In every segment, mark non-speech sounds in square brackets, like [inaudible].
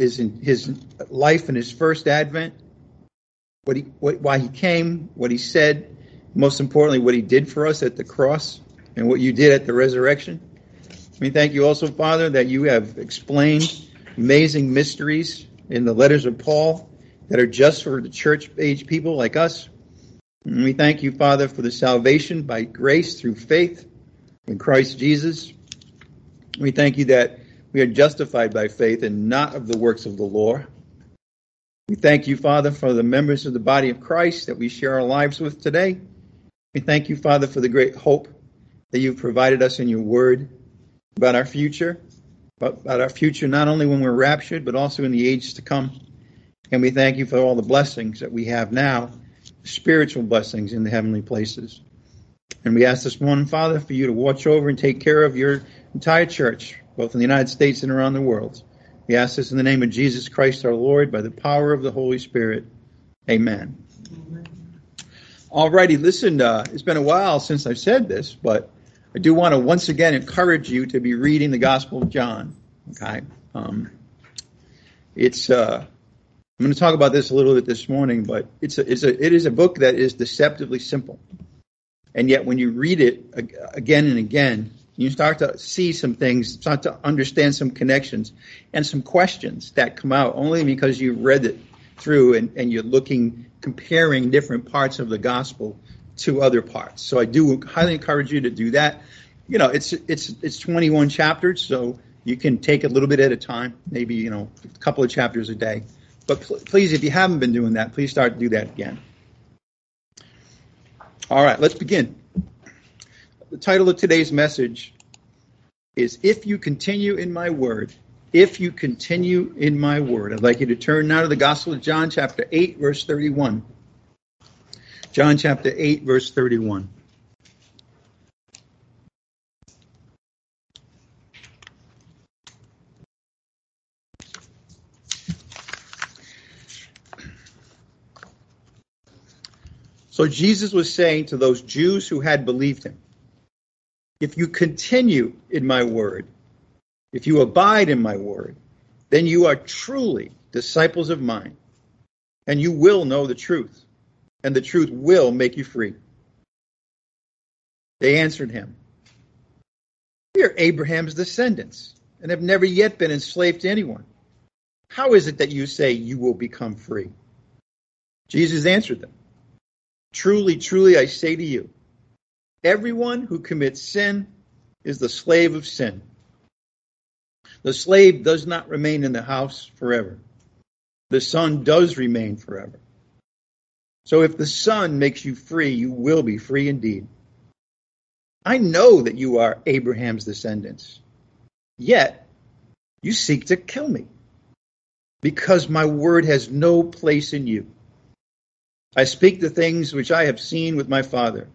his his life and his first advent, what he what, why he came, what he said, most importantly, what he did for us at the cross, and what you did at the resurrection. We thank you also, Father, that you have explained amazing mysteries in the letters of Paul that are just for the church age people like us. And we thank you, Father, for the salvation by grace through faith in Christ Jesus. We thank you that we are justified by faith and not of the works of the law. We thank you, Father, for the members of the body of Christ that we share our lives with today. We thank you, Father, for the great hope that you've provided us in your word about our future, about our future not only when we're raptured, but also in the ages to come. And we thank you for all the blessings that we have now, spiritual blessings in the heavenly places. And we ask this morning, Father, for you to watch over and take care of your entire church, both in the United States and around the world. We ask this in the name of Jesus Christ our Lord, by the power of the Holy Spirit. Amen. Amen. Alrighty, listen, uh, it's been a while since I've said this, but I do want to once again encourage you to be reading the Gospel of John. Okay, um, it's uh, I'm going to talk about this a little bit this morning, but it's a, it's a it is a book that is deceptively simple, and yet when you read it again and again, you start to see some things, start to understand some connections and some questions that come out only because you read it through and, and you're looking, comparing different parts of the gospel to other parts. So I do highly encourage you to do that. You know, it's it's it's 21 chapters, so you can take a little bit at a time, maybe you know a couple of chapters a day. But pl- please, if you haven't been doing that, please start to do that again. All right, let's begin. The title of today's message is "If You Continue in My Word." If you continue in my word. I'd like you to turn now to the Gospel of John, chapter 8, verse 31. John chapter 8, verse 31. So Jesus was saying to those Jews who had believed him, If you continue in my word, if you abide in my word, then you are truly disciples of mine, and you will know the truth and the truth will make you free. They answered him, We are Abraham's descendants and have never yet been enslaved to anyone. How is it that you say you will become free? Jesus answered them, Truly, truly, I say to you, everyone who commits sin is the slave of sin. The slave does not remain in the house forever. The son does remain forever. So if the Son makes you free, you will be free indeed. I know that you are Abraham's descendants, yet you seek to kill me, because my word has no place in you. I speak the things which I have seen with my father.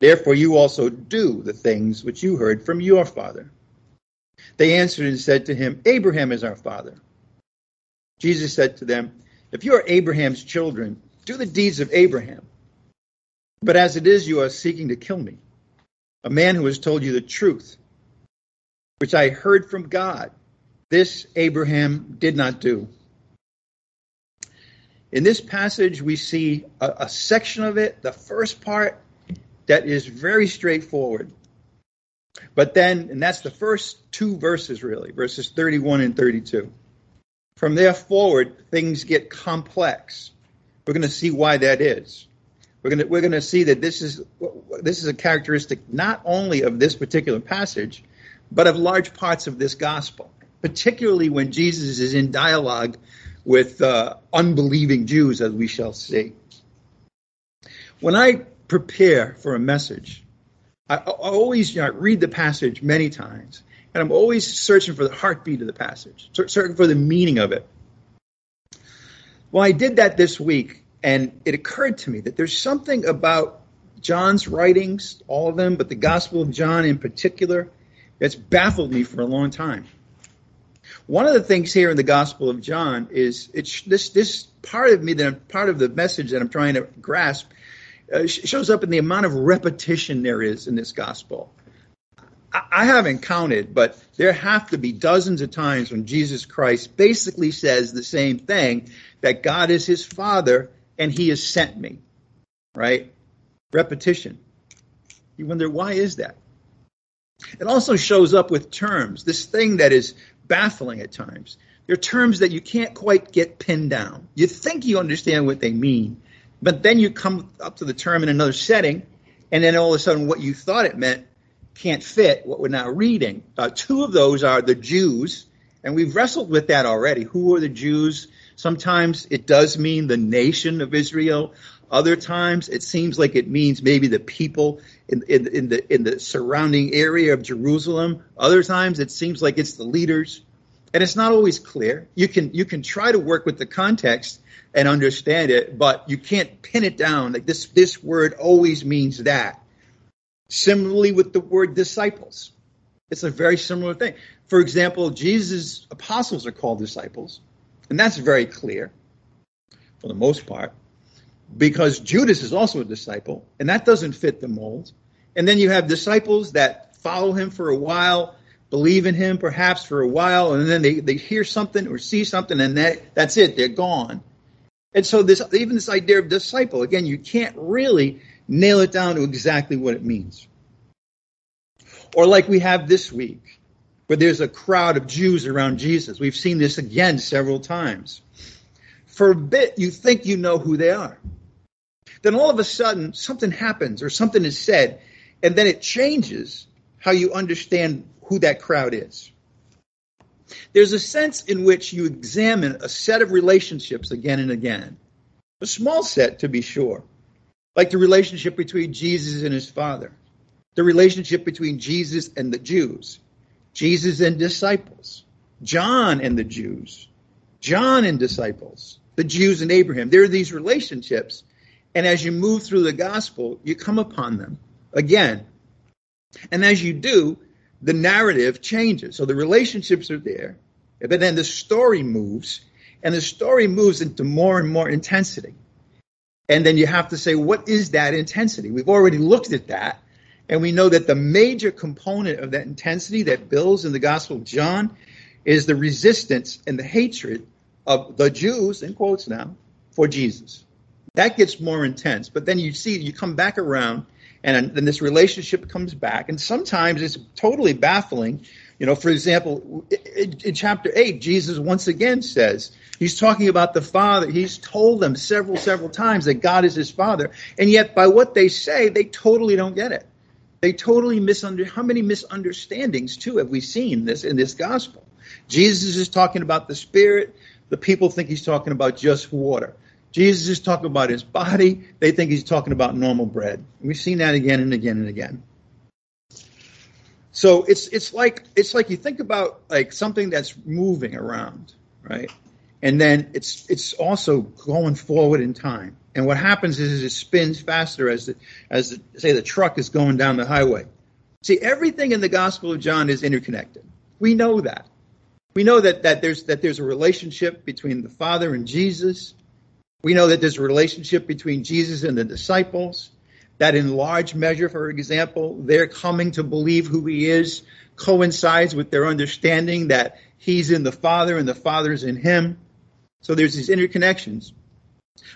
Therefore, you also do the things which you heard from your father. They answered and said to him, Abraham is our father. Jesus said to them, If you are Abraham's children, do the deeds of Abraham. But as it is, you are seeking to kill me, a man who has told you the truth, which I heard from God. This Abraham did not do. In this passage, we see a, a section of it, the first part, that is very straightforward. But then, and that's the first two verses really, verses 31 and 32. From there forward, things get complex. We're going to see why that is. We're going to we're going to see that this is this is a characteristic not only of this particular passage, but of large parts of this gospel, particularly when Jesus is in dialogue with uh, unbelieving Jews, as we shall see. When I prepare for a message, I, I always you know, read the passage many times, and I'm always searching for the heartbeat of the passage, searching for the meaning of it. Well, I did that this week, and it occurred to me that there's something about John's writings, all of them, but the Gospel of John in particular, that's baffled me for a long time. One of the things here in the Gospel of John is it's this this part of me that I'm, part of the message that I'm trying to grasp uh, shows up in the amount of repetition there is in this gospel. I haven't counted, but there have to be dozens of times when Jesus Christ basically says the same thing that God is his father and he has sent me. Right? Repetition. You wonder why is that? It also shows up with terms, this thing that is baffling at times. They're terms that you can't quite get pinned down. You think you understand what they mean, but then you come up to the term in another setting, and then all of a sudden what you thought it meant can't fit what we're now reading. Uh, two of those are the Jews, and we've wrestled with that already. Who are the Jews? Sometimes it does mean the nation of Israel. Other times it seems like it means maybe the people in, in, in, the in the surrounding area of Jerusalem. Other times it seems like it's the leaders, and it's not always clear. You can you can try to work with the context and understand it, but you can't pin it down. Like this this word always means that. Similarly with the word disciples, it's a very similar thing. For example, Jesus' apostles are called disciples, and that's very clear for the most part because Judas is also a disciple, and that doesn't fit the mold. And then you have disciples that follow him for a while, believe in him perhaps for a while, and then they, they hear something or see something, and that, that's it, they're gone. And so this even this idea of disciple, again, you can't really nail it down to exactly what it means. Or like we have this week, where there's a crowd of Jews around Jesus. We've seen this again several times. For a bit, you think you know who they are. Then all of a sudden, something happens or something is said, and then it changes how you understand who that crowd is. There's a sense in which you examine a set of relationships again and again. A small set, to be sure, like the relationship between Jesus and his Father, the relationship between Jesus and the Jews, Jesus and disciples, John and the Jews, John and disciples, the Jews and Abraham. There are these relationships and as you move through the gospel, you come upon them again. And as you do, the narrative changes. So the relationships are there, but then the story moves, and the story moves into more and more intensity. And then you have to say, what is that intensity? We've already looked at that, and we know that the major component of that intensity that builds in the Gospel of John is the resistance and the hatred of the Jews, in quotes now, for Jesus. That gets more intense. But then you see, you come back around, and then this relationship comes back, and sometimes it's totally baffling. You know, for example, in chapter 8, Jesus once again says, he's talking about the Father. He's told them several, several times that God is his Father. And yet, by what they say, they totally don't get it. They totally misunderstand. How many misunderstandings, too, have we seen this in this gospel? Jesus is talking about the Spirit. The people think he's talking about just water. Jesus is talking about his body. They think he's talking about normal bread. We've seen that again and again and again. So it's it's like it's like you think about like something that's moving around, right? And then it's it's also going forward in time. And what happens is it spins faster as the, as the, say the truck is going down the highway. See, everything in the Gospel of John is interconnected. We know that. We know that, that there's that there's a relationship between the Father and Jesus. We know that there's a relationship between Jesus and the disciples, that in large measure, for example, their coming to believe who he is coincides with their understanding that he's in the Father and the Father is in him. So there's these interconnections.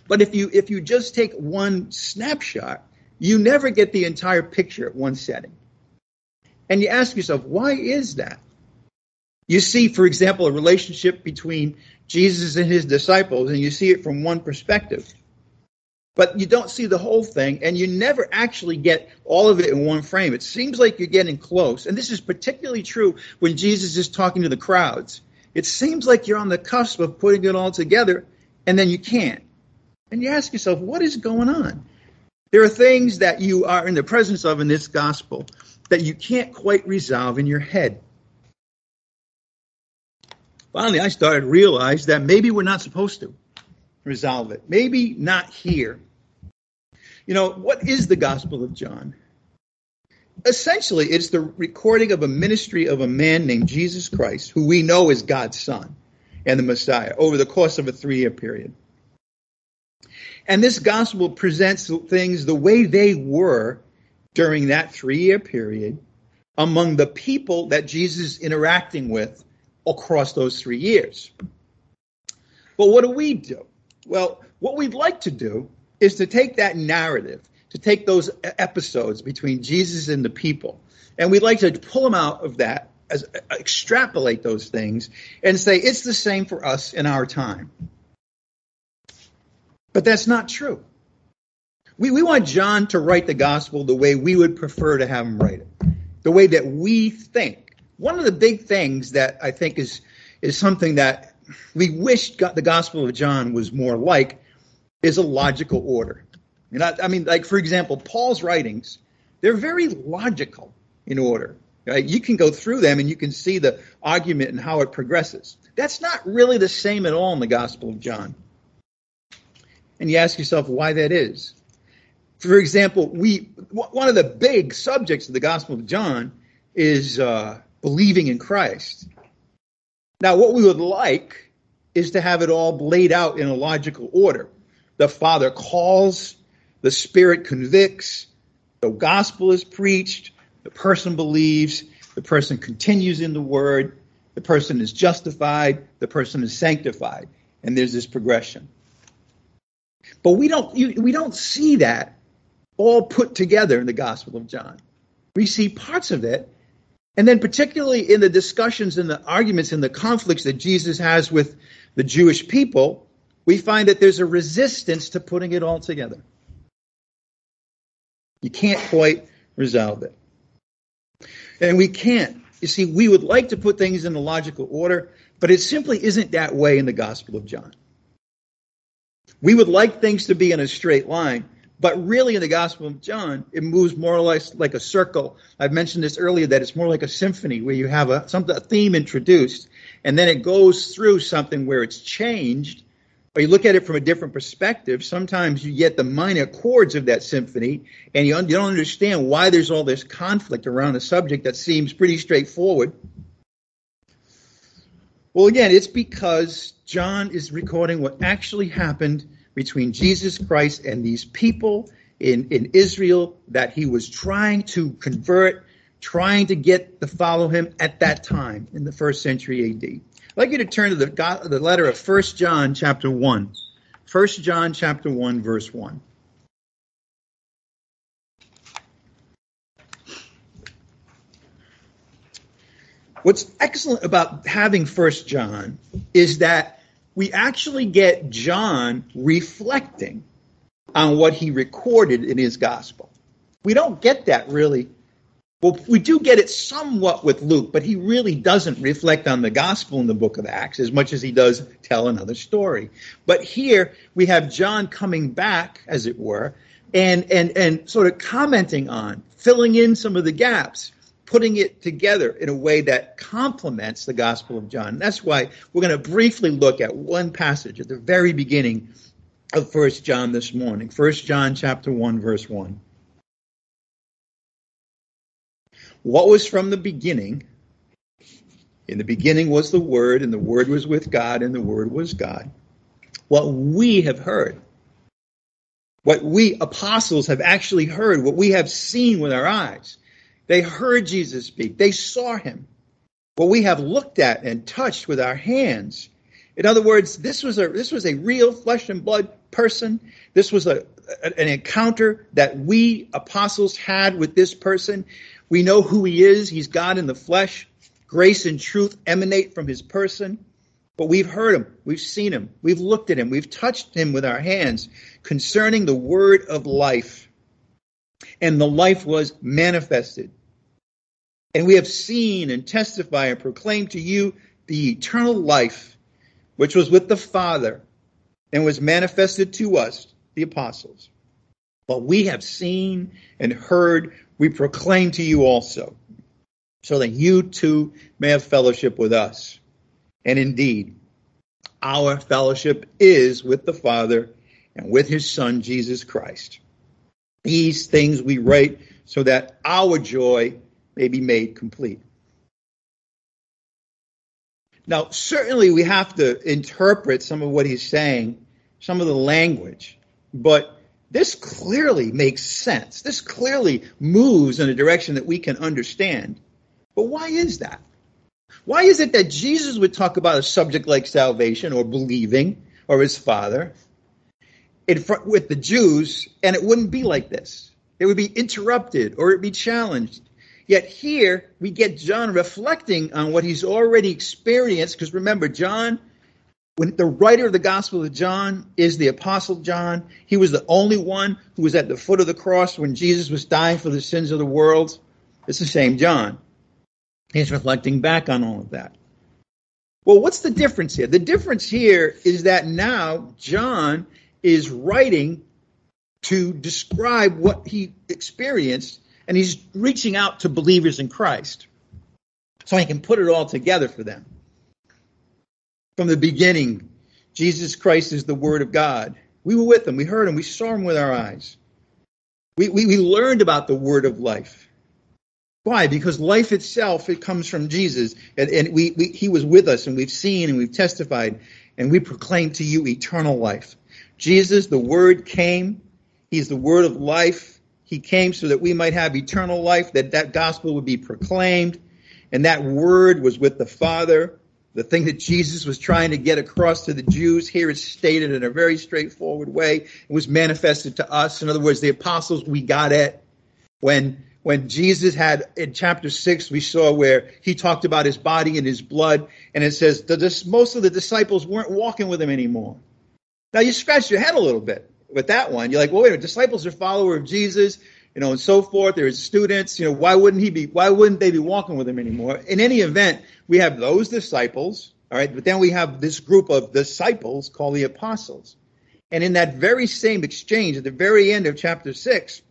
But if you if you just take one snapshot, you never get the entire picture at one setting. And you ask yourself, why is that? You see, for example, a relationship between Jesus and his disciples, and you see it from one perspective. But you don't see the whole thing, and you never actually get all of it in one frame. It seems like you're getting close. And this is particularly true when Jesus is talking to the crowds. It seems like you're on the cusp of putting it all together, and then you can't. And you ask yourself, what is going on? There are things that you are in the presence of in this gospel that you can't quite resolve in your head. Finally, I started to realize that maybe we're not supposed to resolve it. Maybe not here. You know, what is the Gospel of John? Essentially, it's the recording of a ministry of a man named Jesus Christ, who we know is God's Son and the Messiah, over the course of a three year period. And this gospel presents things the way they were during that three year period among the people that Jesus is interacting with across those three years. But what do we do? Well, what we'd like to do is to take that narrative, to take those episodes between Jesus and the people, and we'd like to pull them out of that, as, uh, extrapolate those things, and say it's the same for us in our time. But that's not true. We, we want John to write the gospel the way we would prefer to have him write it, the way that we think. One of the big things that I think is, is something that we wish the gospel of John was more like is a logical order. You know, I mean, like, for example, Paul's writings, they're very logical in order. Right? You can go through them and you can see the argument and how it progresses. That's not really the same at all in the Gospel of John. And you ask yourself why that is. For example, we one of the big subjects of the Gospel of John is uh, believing in Christ. Now, what we would like is to have it all laid out in a logical order. The Father calls, the Spirit convicts, the gospel is preached, the person believes, the person continues in the word, the person is justified, the person is sanctified, and there's this progression. But we don't we don't see that all put together in the Gospel of John. We see parts of it, and then particularly in the discussions and the arguments and the conflicts that Jesus has with the Jewish people, we find that there's a resistance to putting it all together. You can't quite resolve it. And we can't. You see, we would like to put things in a logical order, but it simply isn't that way in the Gospel of John. We would like things to be in a straight line, but really in the Gospel of John, it moves more or less like a circle. I've mentioned this earlier that it's more like a symphony where you have a, some, a theme introduced, and then it goes through something where it's changed, or you look at it from a different perspective, sometimes you get the minor chords of that symphony and you, you don't understand why there's all this conflict around a subject that seems pretty straightforward. Well, again, it's because John is recording what actually happened between Jesus Christ and these people in, in Israel that he was trying to convert, trying to get to follow him at that time in the first century AD. I'd like you to turn to the, the letter of 1 John chapter 1. 1 John chapter 1 verse 1. What's excellent about having 1 John is that we actually get John reflecting on what he recorded in his gospel. We don't get that really well, we do get it somewhat with Luke, but he really doesn't reflect on the gospel in the book of Acts as much as he does tell another story. But here we have John coming back, as it were, and, and, and sort of commenting on, filling in some of the gaps, putting it together in a way that complements the gospel of John. That's why we're going to briefly look at one passage at the very beginning of First John this morning. First John chapter 1, verse 1. what was from the beginning. In the beginning was the Word, and the Word was with God, and the Word was God. What we have heard, what we apostles have actually heard, what we have seen with our eyes. They heard Jesus speak, they saw him. What we have looked at and touched with our hands. In other words, this was a this was a real flesh and blood person. This was a an encounter that we apostles had with this person. We know who he is. He's God in the flesh. Grace and truth emanate from his person. But we've heard him, we've seen him, we've looked at him, we've touched him with our hands concerning the word of life. And the life was manifested. And we have seen and testified and proclaimed to you the eternal life, which was with the Father and was manifested to us, the apostles. But we have seen and heard we proclaim to you also, so that you too may have fellowship with us. And indeed, our fellowship is with the Father and with his Son, Jesus Christ. These things we write so that our joy may be made complete. Now, certainly we have to interpret some of what he's saying, some of the language, but this clearly makes sense. This clearly moves in a direction that we can understand. But why is that? Why is it that Jesus would talk about a subject like salvation or believing or his father in front, with the Jews and it wouldn't be like this? It would be interrupted or it'd be challenged. Yet here we get John reflecting on what he's already experienced because remember, John when the writer of the Gospel of John is the Apostle John, he was the only one who was at the foot of the cross when Jesus was dying for the sins of the world. It's the same John. He's reflecting back on all of that. Well, what's the difference here? The difference here is that now John is writing to describe what he experienced, and he's reaching out to believers in Christ so he can put it all together for them. From the beginning, Jesus Christ is the Word of God. We were with him, we heard him, we saw him with our eyes. We, we, we learned about the Word of life. Why? Because life itself, it comes from Jesus. And, and we, we, he was with us, and we've seen, and we've testified, and we proclaim to you eternal life. Jesus, the Word, came. He's the Word of life. He came so that we might have eternal life, that that gospel would be proclaimed. And that Word was with the Father. The thing that Jesus was trying to get across to the Jews here is stated in a very straightforward way. It was manifested to us. In other words, the apostles, we got it. When, when Jesus had in chapter six, we saw where he talked about his body and his blood. And it says that most of the disciples weren't walking with him anymore. Now you scratch your head a little bit with that one. You're like, well, wait a minute, disciples are followers of Jesus you know, and so forth. There's students, you know, why wouldn't he be, why wouldn't they be walking with him anymore? In any event, we have those disciples, all right, but then we have this group of disciples called the apostles. And in that very same exchange, at the very end of chapter six,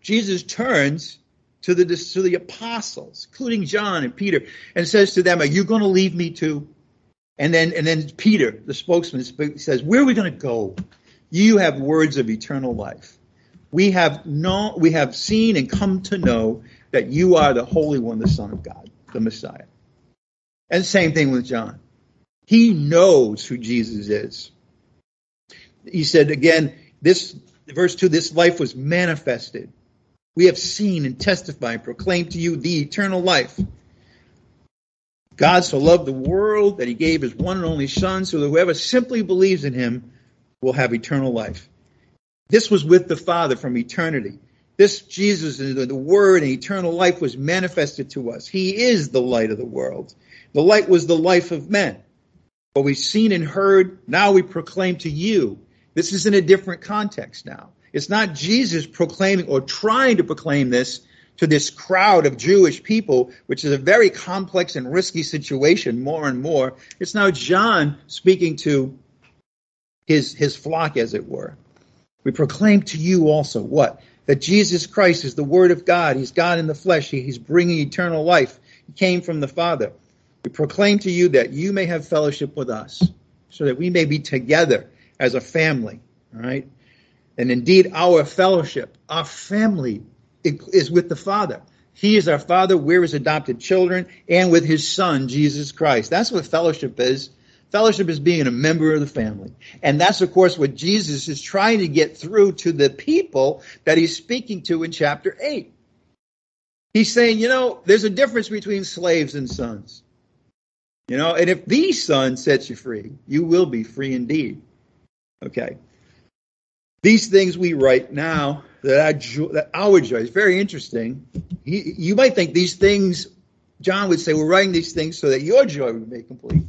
Jesus turns to the, to the apostles, including John and Peter, and says to them, are you going to leave me too? And then, and then Peter, the spokesman, says, where are we going to go? You have words of eternal life we have known, we have seen and come to know that you are the Holy One, the Son of God, the Messiah. And same thing with John. He knows who Jesus is. He said again, this verse two, this life was manifested. We have seen and testified, and proclaimed to you the eternal life. God so loved the world that he gave his one and only Son, so that whoever simply believes in him will have eternal life. This was with the Father from eternity. This Jesus, the Word and eternal life was manifested to us. He is the light of the world. The light was the life of men. What we've seen and heard, now we proclaim to you. This is in a different context now. It's not Jesus proclaiming or trying to proclaim this to this crowd of Jewish people, which is a very complex and risky situation more and more. It's now John speaking to his, his flock, as it were. We proclaim to you also what? That Jesus Christ is the Word of God. He's God in the flesh. He's bringing eternal life. He came from the Father. We proclaim to you that you may have fellowship with us, so that we may be together as a family. All right? And indeed, our fellowship, our family is with the Father. He is our Father, we're his adopted children, and with his Son, Jesus Christ. That's what fellowship is. Fellowship is being a member of the family. And that's, of course, what Jesus is trying to get through to the people that he's speaking to in chapter 8. He's saying, you know, there's a difference between slaves and sons. You know, and if the son sets you free, you will be free indeed. Okay. These things we write now that I joy, that our joy is very interesting. He, you might think these things, John would say, we're writing these things so that your joy would be complete.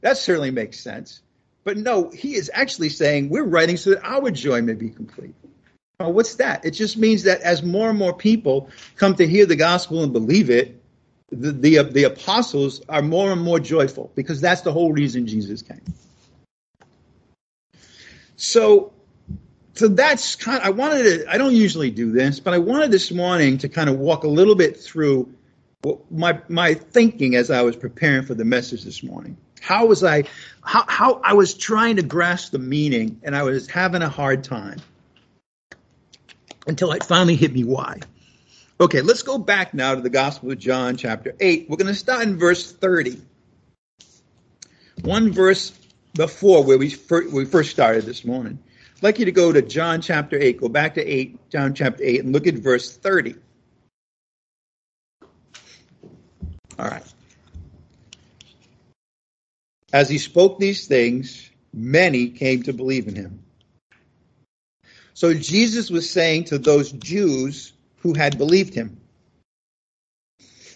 That certainly makes sense. But no, he is actually saying we're writing so that our joy may be complete. What's that? It just means that as more and more people come to hear the gospel and believe it, the, the, uh, the apostles are more and more joyful because that's the whole reason Jesus came. So, so that's kind of, I wanted to, I don't usually do this, but I wanted this morning to kind of walk a little bit through my, my thinking as I was preparing for the message this morning. How was I, how, how I was trying to grasp the meaning and I was having a hard time until it finally hit me why. Okay, let's go back now to the Gospel of John, chapter 8. We're going to start in verse 30. One verse before where we first, we first started this morning. I'd like you to go to John chapter 8. Go back to 8, John chapter 8, and look at verse 30. All right. As he spoke these things, many came to believe in him. So Jesus was saying to those Jews who had believed him,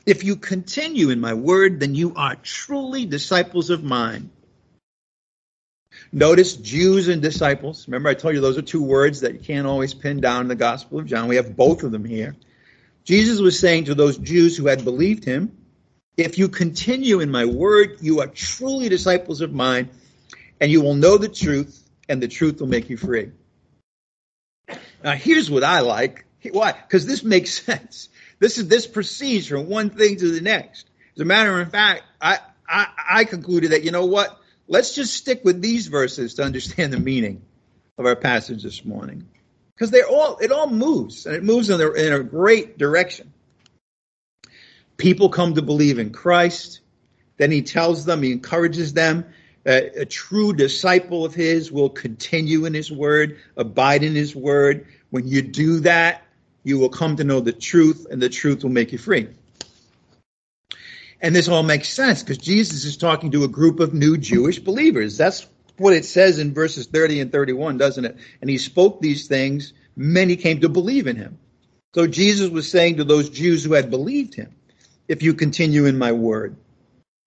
If you continue in my word, then you are truly disciples of mine. Notice Jews and disciples. Remember, I told you those are two words that you can't always pin down in the Gospel of John. We have both of them here. Jesus was saying to those Jews who had believed him, If you continue in my word, you are truly disciples of mine, and you will know the truth, and the truth will make you free. Now, here's what I like. Why? Because this makes [laughs] sense. This is this proceeds from one thing to the next. As a matter of fact, I, I, I concluded that you know what? Let's just stick with these verses to understand the meaning of our passage this morning, because they're all it all moves and it moves in a, in a great direction. People come to believe in Christ. Then he tells them, he encourages them a, a true disciple of his will continue in his word, abide in his word. When you do that, you will come to know the truth, and the truth will make you free. And this all makes sense because Jesus is talking to a group of new Jewish believers. That's what it says in verses 30 and 31, doesn't it? And he spoke these things, many came to believe in him. So Jesus was saying to those Jews who had believed him, if you continue in my word,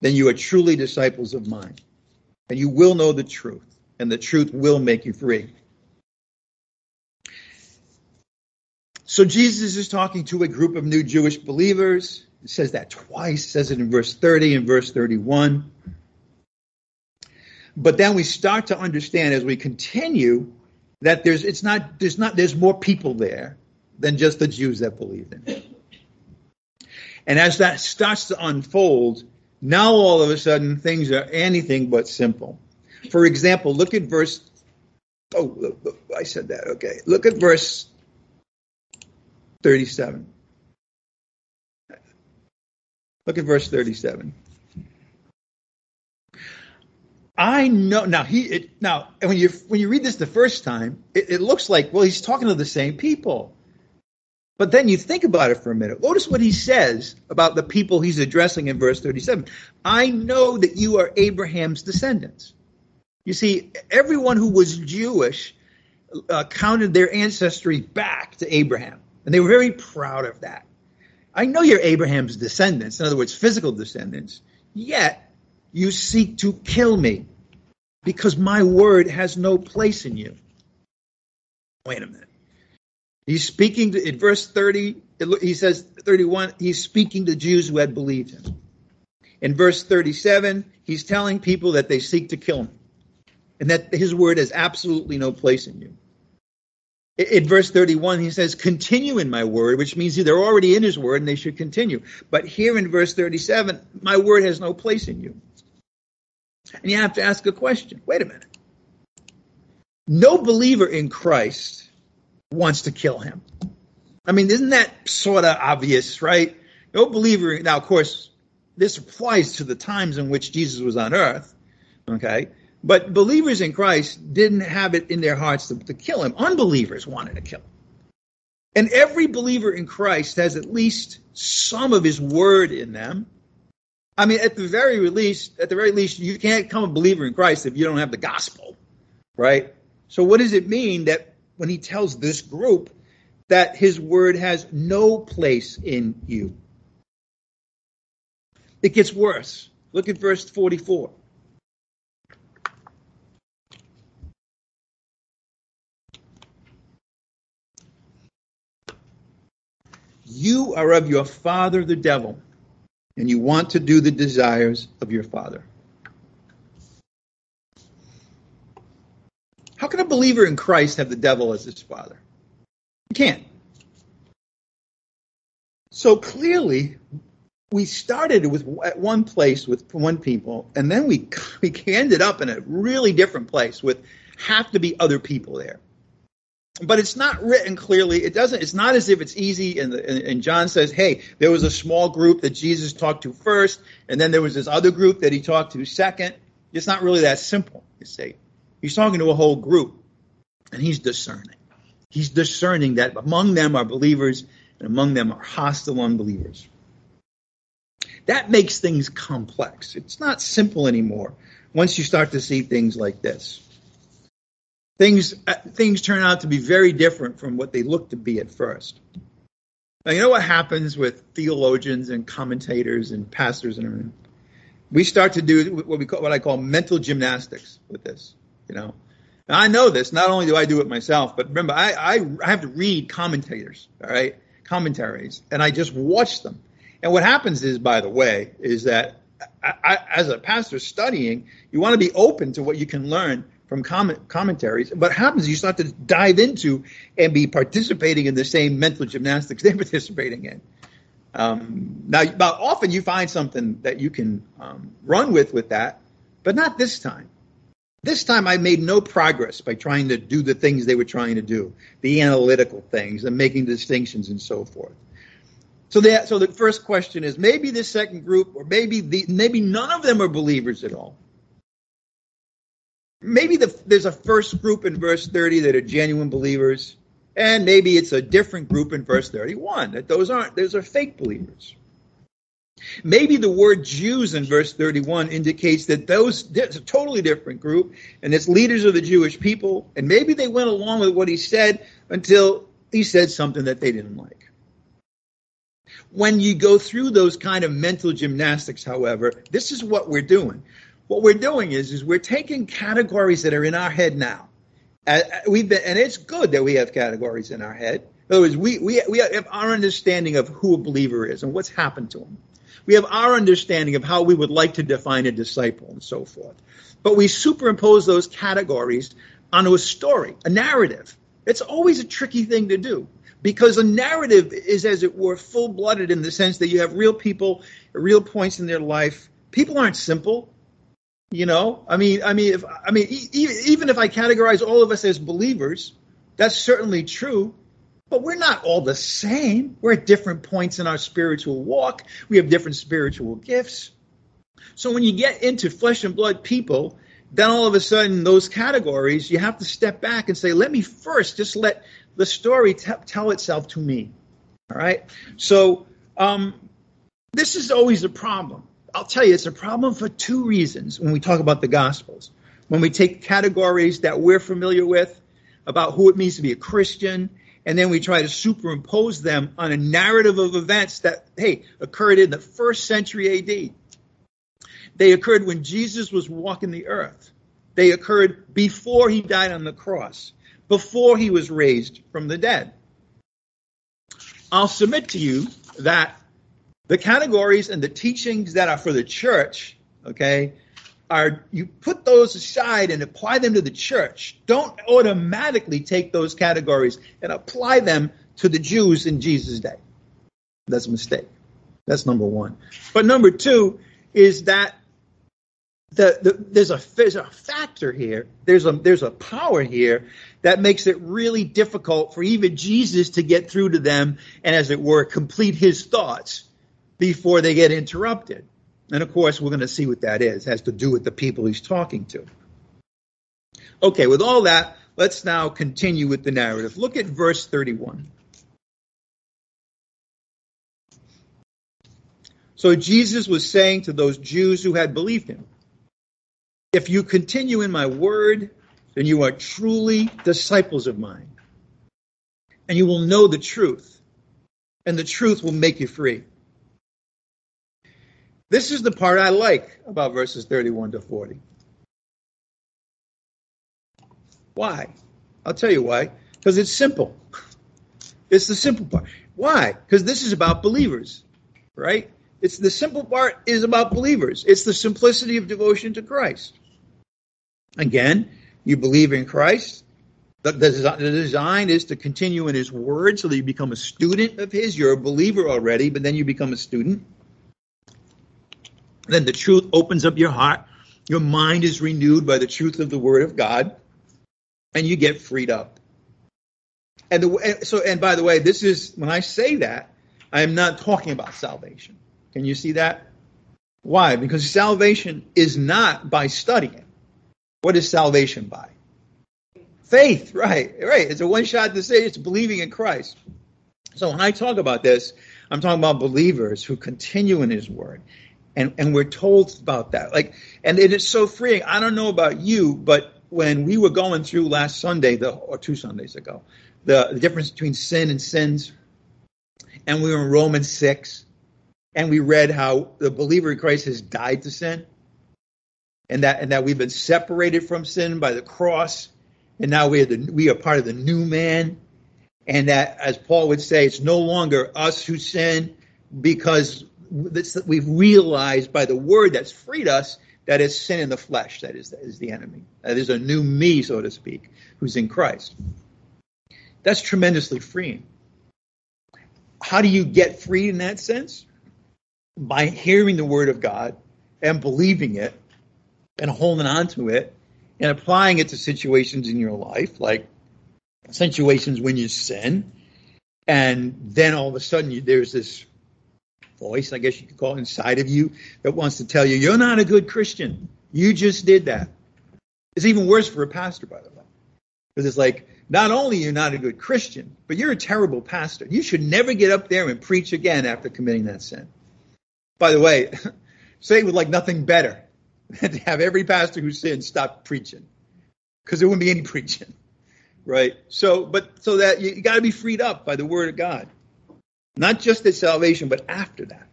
then you are truly disciples of mine and you will know the truth, and the truth will make you free. So Jesus is talking to a group of new Jewish believers. It says that twice, says it in verse 30 and verse 31. But then we start to understand as we continue that there's it's not there's not there's more people there than just the Jews that believed in it. And as that starts to unfold, now all of a sudden things are anything but simple. For example, look at verse. Oh, I said that. Okay. Look at verse 37. Look at verse 37. I know now he it, now when you when you read this the first time, it, it looks like well he's talking to the same people. But then you think about it for a minute. Notice what he says about the people he's addressing in verse 37. I know that you are Abraham's descendants. You see, everyone who was Jewish uh, counted their ancestry back to Abraham, and they were very proud of that. I know you're Abraham's descendants, in other words, physical descendants, yet you seek to kill me because my word has no place in you. Wait a minute. He's speaking to, in verse 30, he says, 31, he's speaking to Jews who had believed him. In verse 37, he's telling people that they seek to kill him and that his word has absolutely no place in you. In verse 31, he says, continue in my word, which means they're already in his word and they should continue. But here in verse 37, my word has no place in you. And you have to ask a question. Wait a minute. No believer in Christ wants to kill him. I mean, isn't that sort of obvious, right? No believer, now, of course, this applies to the times in which Jesus was on earth, okay? But believers in Christ didn't have it in their hearts to, to kill him. Unbelievers wanted to kill him. And every believer in Christ has at least some of his word in them. I mean, at the very least, at the very least, you can't become a believer in Christ if you don't have the gospel, right? So what does it mean that when he tells this group that his word has no place in you. It gets worse. Look at verse 44. You are of your father, the devil, and you want to do the desires of your father. How can a believer in Christ have the devil as his father? You can't. So clearly, we started with at one place with one people, and then we [laughs] we ended up in a really different place with have to be other people there. But it's not written clearly. It doesn't. It's not as if it's easy. And, and John says, "Hey, there was a small group that Jesus talked to first, and then there was this other group that he talked to second. It's not really that simple. You see. He's talking to a whole group. And he's discerning. He's discerning that among them are believers and among them are hostile unbelievers. That makes things complex. It's not simple anymore once you start to see things like this. Things, uh, things turn out to be very different from what they look to be at first. Now, you know what happens with theologians and commentators and pastors and everything? We start to do what we call, what I call mental gymnastics with this, you know. Now, I know this. Not only do I do it myself, but remember, I, I, I have to read commentators, all right, commentaries, and I just watch them. And what happens is, by the way, is that I, I, as a pastor studying, you want to be open to what you can learn from comment, commentaries. What happens is you start to dive into and be participating in the same mental gymnastics [laughs] they're participating in. Um, now, often you find something that you can um, run with with that, but not this time. This time I made no progress by trying to do the things they were trying to do, the analytical things and making distinctions and so forth. So the, so the first question is maybe this second group, or maybe the, maybe none of them are believers at all. Maybe the, there's a first group in verse 30 that are genuine believers, and maybe it's a different group in verse 31 that those aren't, those are fake believers. Maybe the word Jews in verse 31 indicates that those it's a totally different group and it's leaders of the Jewish people, and maybe they went along with what he said until he said something that they didn't like. When you go through those kind of mental gymnastics, however, this is what we're doing. What we're doing is, is we're taking categories that are in our head now. Uh, we've been, and it's good that we have categories in our head. In other words, we, we, we have our understanding of who a believer is and what's happened to him. We have our understanding of how we would like to define a disciple and so forth. But we superimpose those categories onto a story, a narrative. It's always a tricky thing to do because a narrative is, as it were, full blooded in the sense that you have real people, real points in their life. People aren't simple. You know, I mean, I mean, if I mean, e- even if I categorize all of us as believers, that's certainly true. But we're not all the same. We're at different points in our spiritual walk. We have different spiritual gifts. So when you get into flesh and blood people, then all of a sudden those categories, you have to step back and say, let me first just let the story t- tell itself to me. All right. So um, this is always a problem. I'll tell you, it's a problem for two reasons when we talk about the Gospels. When we take categories that we're familiar with about who it means to be a Christian, and then we try to superimpose them on a narrative of events that, hey, occurred in the first century AD. They occurred when Jesus was walking the earth. They occurred before he died on the cross before he was raised from the dead. I'll submit to you that the categories and the teachings that are for the church, okay, are you put those aside and apply them to the church. Don't automatically take those categories and apply them to the Jews in Jesus' day. That's a mistake. That's number one. But number two is that the, the, there's a there's a factor here. There's a there's a power here that makes it really difficult for even Jesus to get through to them and, as it were, complete his thoughts before they get interrupted. And of course, we're going to see what that is. It has to do with the people he's talking to. Okay, with all that, let's now continue with the narrative. Look at verse 31. So Jesus was saying to those Jews who had believed him, if you continue in my word, then you are truly disciples of mine. And you will know the truth, and the truth will make you free. This is the part I like about verses 31 to 40. Why? I'll tell you why. Because it's simple. It's the simple part. Why? Because this is about believers, right? It's the simple part is about believers. It's the simplicity of devotion to Christ. Again, you believe in Christ. The, the, the, design is to continue in His Word so that you become a student of His. You're a believer already, but then you become a student. Then the truth opens up your heart. Your mind is renewed by the truth of the Word of God, and you get freed up. And the, so, and by the way, this is when I say that, I am not talking about salvation. Can you see that? Why? Because salvation is not by studying. What is salvation by? Faith, right, right. It's a one shot decision. It's believing in Christ. So when I talk about this, I'm talking about believers who continue in His Word, and and we're told about that. Like, and it is so freeing. I don't know about you, but when we were going through last Sunday, the or two Sundays ago, the, the difference between sin and sins, and we were in Romans six, and we read how the believer in Christ has died to sin, and that and that we've been separated from sin by the cross and now we are the, we are part of the new man, and that, as Paul would say, it's no longer us who sin because we've realized by the word that's freed us that it's sin in the flesh that is, that is the enemy. That is a new me, so to speak, who's in Christ. That's tremendously freeing. How do you get freed in that sense? By hearing the word of God and believing it and holding on to it and applying it to situations in your life, like situations when you sin, and then all of a sudden you, there's this voice, I guess you could call it, inside of you that wants to tell you, you're not a good Christian. You just did that. It's even worse for a pastor, by the way, because it's like, not only you're not a good Christian, but you're a terrible pastor. You should never get up there and preach again after committing that sin. By the way, [laughs] Satan would like nothing better than [laughs] to have every pastor who sins stop preaching because there wouldn't be any [laughs] preaching, right? So, but so that you, you got to be freed up by the word of God, not just at salvation, but after that.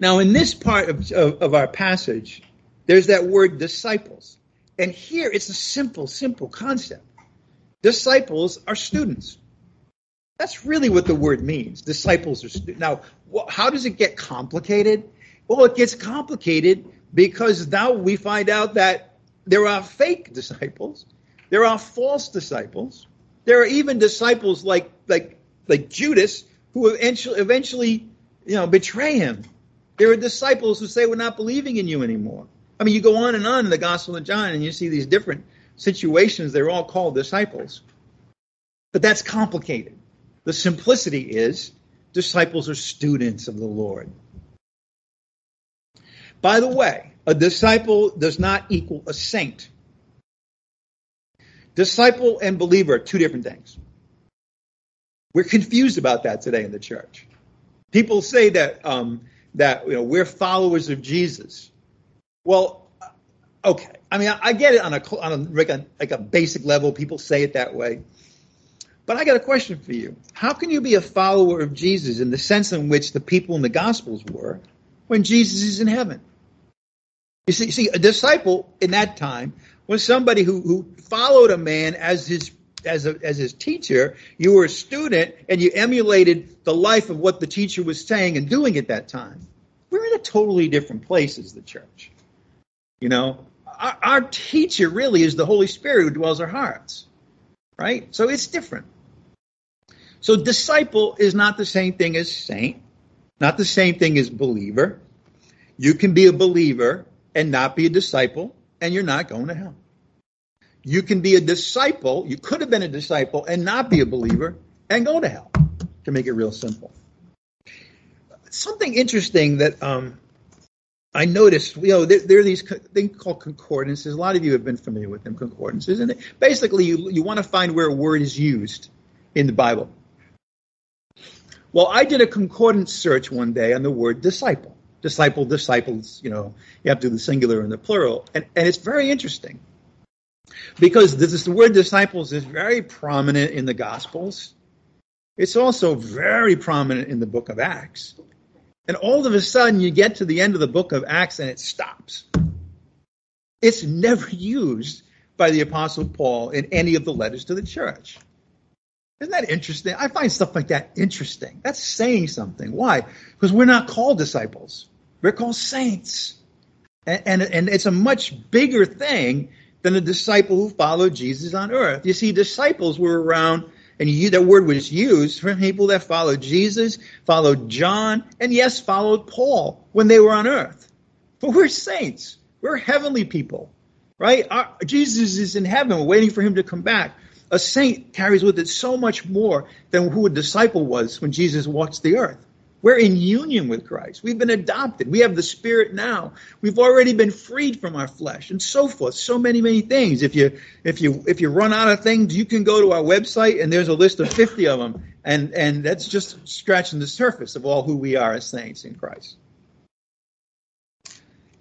Now, in this part of, of, of our passage, there's that word disciples. And here it's a simple, simple concept. Disciples are students. That's really what the word means. Disciples are students. Now, how does it get complicated? Well, it gets complicated because now we find out that there are fake disciples, there are false disciples, there are even disciples like like like Judas who eventually eventually you know betray him. There are disciples who say we're not believing in you anymore. I mean, you go on and on in the Gospel of John, and you see these different situations. They're all called disciples, but that's complicated. The simplicity is disciples are students of the Lord. By the way, a disciple does not equal a saint. Disciple and believer are two different things. We're confused about that today in the church. People say that um, that you know we're followers of Jesus. Well, okay. I mean, I, get it on a on a like, a like a basic level. People say it that way. But I got a question for you. How can you be a follower of Jesus in the sense in which the people in the Gospels were when Jesus is in heaven? You see, see, a disciple in that time was somebody who, who followed a man as his as a, as his teacher. You were a student and you emulated the life of what the teacher was saying and doing at that time. We're in a totally different place as the church. You know, our, our teacher really is the Holy Spirit who dwells our hearts, right? So it's different. So disciple is not the same thing as saint, not the same thing as believer. You can be a believer and not be a disciple, and you're not going to hell. You can be a disciple, you could have been a disciple and not be a believer and go to hell, to make it real simple. Something interesting that um, I noticed, you know, there, there, are these things called concordances. A lot of you have been familiar with them, concordances. And basically, you, you want to find where a word is used in the Bible. Well, I did a concordance search one day on the word disciple disciple, disciples, you know, you have to do the singular and the plural. And, and it's very interesting because this, the word disciples is very prominent in the Gospels. It's also very prominent in the book of Acts. And all of a sudden, you get to the end of the book of Acts and it stops. It's never used by the Apostle Paul in any of the letters to the church. Isn't that interesting? I find stuff like that interesting. That's saying something. Why? Because we're not called disciples. We're called saints. And, and, and it's a much bigger thing than a disciple who followed Jesus on earth. You see, disciples were around, and you, that word was used for people that followed Jesus, followed John, and yes, followed Paul when they were on earth. But we're saints. We're heavenly people, right? Our, Jesus is in heaven, waiting for him to come back. A saint carries with it so much more than who a disciple was when Jesus walks the earth. We're in union with Christ. We've been adopted. We have the Spirit now. We've already been freed from our flesh and so forth. So many, many things. If you, if you, if you run out of things, you can go to our website and there's a list of 50 of them. And, and that's just scratching the surface of all who we are as saints in Christ.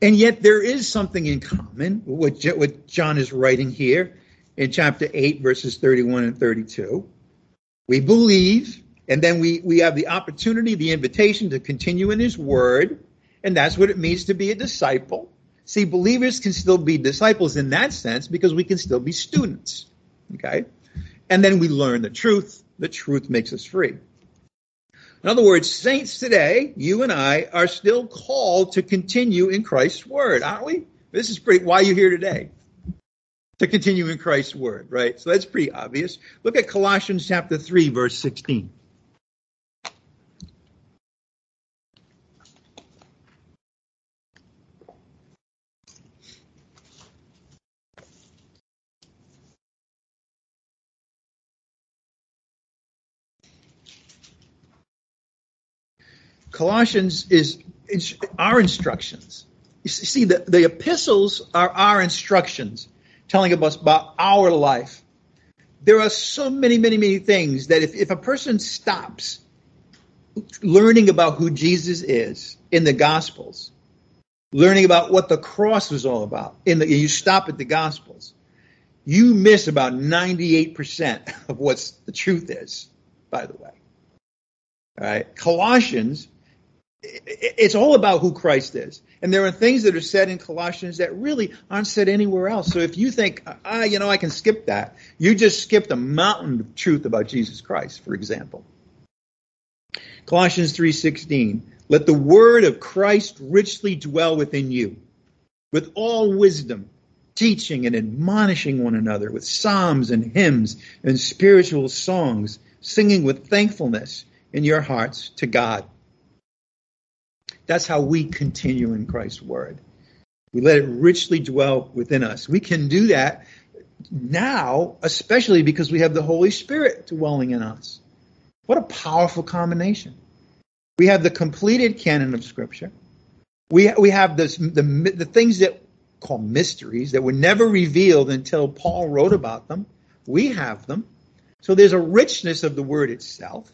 And yet there is something in common with what John is writing here in chapter 8, verses 31 and 32. We believe and then we, we have the opportunity, the invitation to continue in his word. And that's what it means to be a disciple. See, believers can still be disciples in that sense because we can still be students. Okay? And then we learn the truth. The truth makes us free. In other words, saints today, you and I, are still called to continue in Christ's word, aren't we? This is pretty, why you're here today. To continue in Christ's word, right? So that's pretty obvious. Look at Colossians chapter 3, verse 16. Colossians is, our instructions. You see, the, the epistles are our instructions telling us about our life. There are so many, many, many things that if, if a person stops learning about who Jesus is in the Gospels, learning about what the cross was all about, in the, you stop at the Gospels, you miss about 98% of what the truth is, by the way. All right. Colossians it's all about who Christ is. And there are things that are said in Colossians that really aren't said anywhere else. So if you think, ah, you know, I can skip that, you just skipped a mountain of truth about Jesus Christ, for example. Colossians 3:16, let the word of Christ richly dwell within you, with all wisdom, teaching and admonishing one another with psalms and hymns and spiritual songs, singing with thankfulness in your hearts to God. That's how we continue in Christ's word. We let it richly dwell within us. We can do that now, especially because we have the Holy Spirit dwelling in us. What a powerful combination. We have the completed canon of Scripture. We, we have this, the, the things that call mysteries that were never revealed until Paul wrote about them. We have them. So there's a richness of the word itself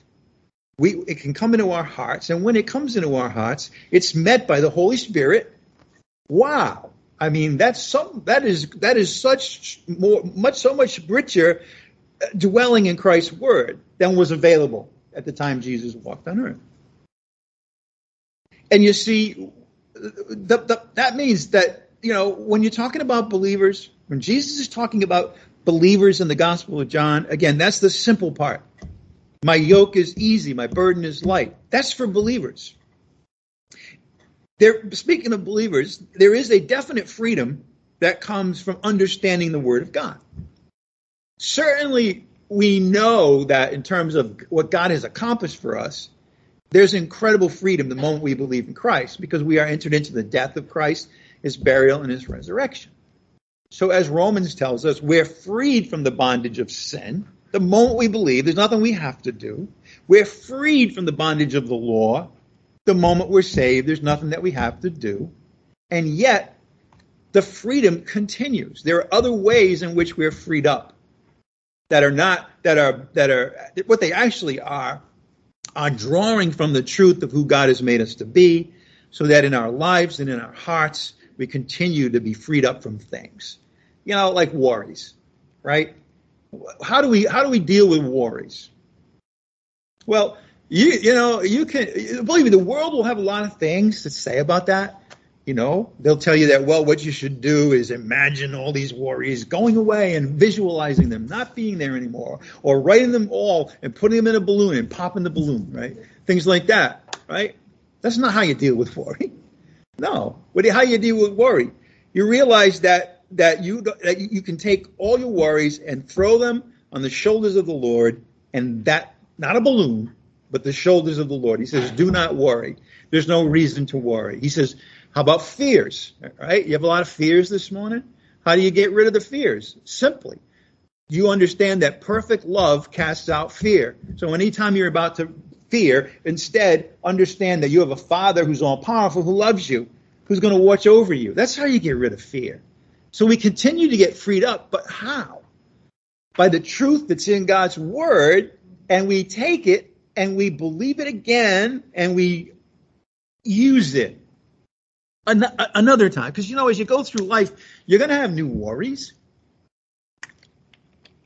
we it can come into our hearts, and when it comes into our hearts, it's met by the Holy Spirit. Wow. I mean, that's some that is that is such more much so much richer uh, dwelling in Christ's word than was available at the time Jesus walked on earth. And you see, the, the, that means that you know when you're talking about believers, when Jesus is talking about believers in the Gospel of John, again, that's the simple part. My yoke is easy, my burden is light. That's for believers. There, speaking of believers, there is a definite freedom that comes from understanding the Word of God. Certainly, we know that in terms of what God has accomplished for us, there's incredible freedom the moment we believe in Christ because we are entered into the death of Christ, his burial, and his resurrection. So, as Romans tells us, we're freed from the bondage of sin the moment we believe, there's nothing we have to do. We're freed from the bondage of the law. The moment we're saved, there's nothing that we have to do. And yet, the freedom continues. There are other ways in which we're freed up that are not, that are, that are, what they actually are, are drawing from the truth of who God has made us to be, so that in our lives and in our hearts, we continue to be freed up from things. You know, like worries, right? How do we how do we deal with worries? Well, you you know you can believe me, the world will have a lot of things to say about that. You know, they'll tell you that well, what you should do is imagine all these worries going away and visualizing them not being there anymore, or writing them all and putting them in a balloon and popping the balloon, right? Things like that, right? That's not how you deal with worry. [laughs] No, what how you deal with worry? You realize that that you that you can take all your worries and throw them on the shoulders of the Lord, and that not a balloon, but the shoulders of the Lord. He says, "Do not worry. There's no reason to worry." He says, "How about fears? Right? You have a lot of fears this morning. How do you get rid of the fears? Simply, you understand that perfect love casts out fear. So anytime you're about to fear. Instead, understand that you have a Father who's all powerful, who loves you, who's going to watch over you. That's how you get rid of fear. So we continue to get freed up, but how? By the truth that's in God's Word, and we take it and we believe it again and we use it another time. Because, you know, as you go through life, you're going to have new worries.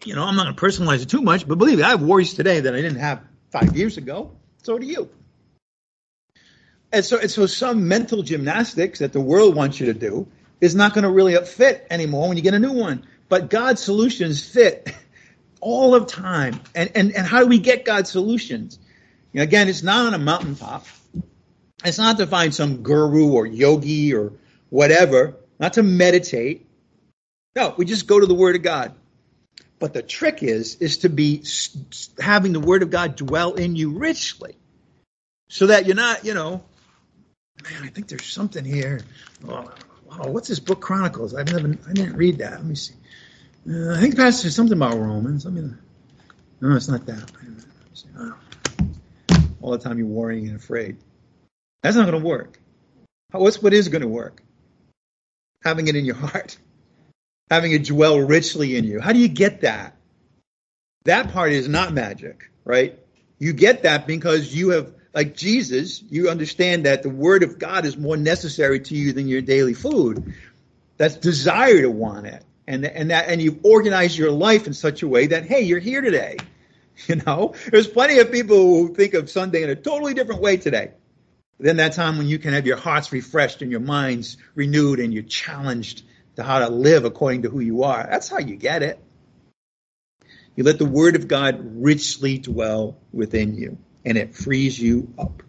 You know, I'm not going to personalize it too much, but believe me, I have worries today that I didn't have five years ago. So do you. And so, and so some mental gymnastics that the world wants you to do is not going to really fit anymore when you get a new one. But God's solutions fit [laughs] all of time. And, and, and how do we get God's solutions? You know, again, it's not on a mountaintop. It's not to find some guru or yogi or whatever, not to meditate. No, we just go to the Word of God. But the trick is, is to be having the Word of God dwell in you richly, so that you're not, you know, man, I think there's something here. Oh, wow, what's this book Chronicles? I've never, I didn't read that. Let me see. Uh, I think the Pastor said something about Romans. I mean, No, it's not that. All the time you're worrying and afraid. That's not going to work. What's what is going to work? Having it in your heart, having it dwell richly in you. How do you get that? That part is not magic, right? You get that because you have, like Jesus, you understand that the Word of God is more necessary to you than your daily food. That's desire to want it, and and that and you've organized your life in such a way that hey, you're here today. [laughs] You know, there's plenty of people who think of Sunday in a totally different way today then that time when you can have your hearts refreshed and your minds renewed and you're challenged to how to live according to who you are. That's how you get it. You let the word of God richly dwell within you and it frees you up.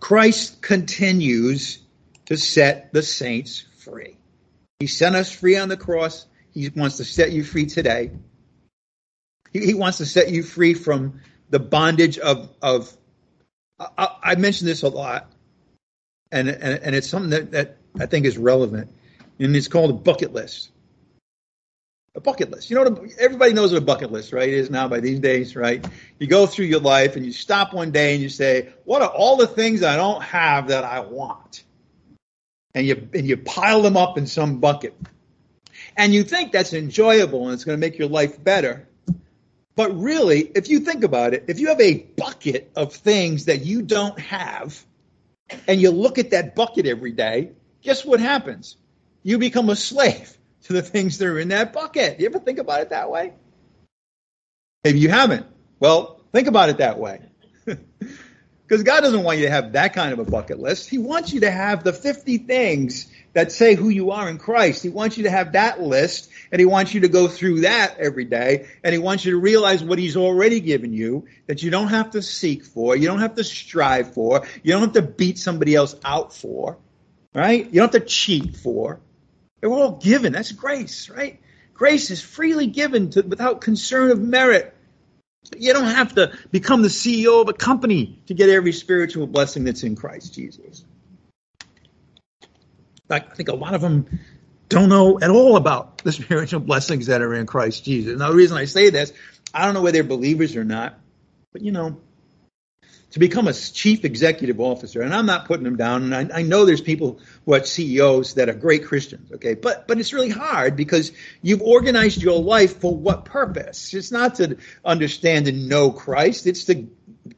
Christ continues to set the saints free. He sent us free on the cross. He wants to set you free today. He, wants to set you free from the bondage of, of I, I mention this a lot, and, and, and it's something that, that I think is relevant, and it's called a bucket list. A bucket list. You know, what a, everybody knows what a bucket list, right? Is now by these days, right? You go through your life and you stop one day and you say, "What are all the things I don't have that I want?" And you and you pile them up in some bucket, and you think that's enjoyable and it's going to make your life better. But really, if you think about it, if you have a bucket of things that you don't have, and you look at that bucket every day, guess what happens? You become a slave to the things that are in that bucket. You ever think about it that way? Maybe you haven't. Well, think about it that way. [laughs] Because God doesn't want you to have that kind of a bucket list. He wants you to have the 50 things that say who you are in Christ. He wants you to have that list and he wants you to go through that every day and he wants you to realize what he's already given you that you don't have to seek for, you don't have to strive for, you don't have to beat somebody else out for, right? You don't have to cheat for. They're all given. That's grace, right? Grace is freely given to, without concern of merit. You don't have to become the CEO of a company to get every spiritual blessing that's in Christ Jesus. I think a lot of them don't know at all about the [laughs] spiritual blessings that are in Christ Jesus. Now, the reason I say this, I don't know whether they're believers or not, but you know, to become a chief executive officer, and I'm not putting them down, and I, I, know there's people who are CEOs that are great Christians, okay, but but it's really hard because you've organized your life for what purpose? It's not to understand and know Christ; it's to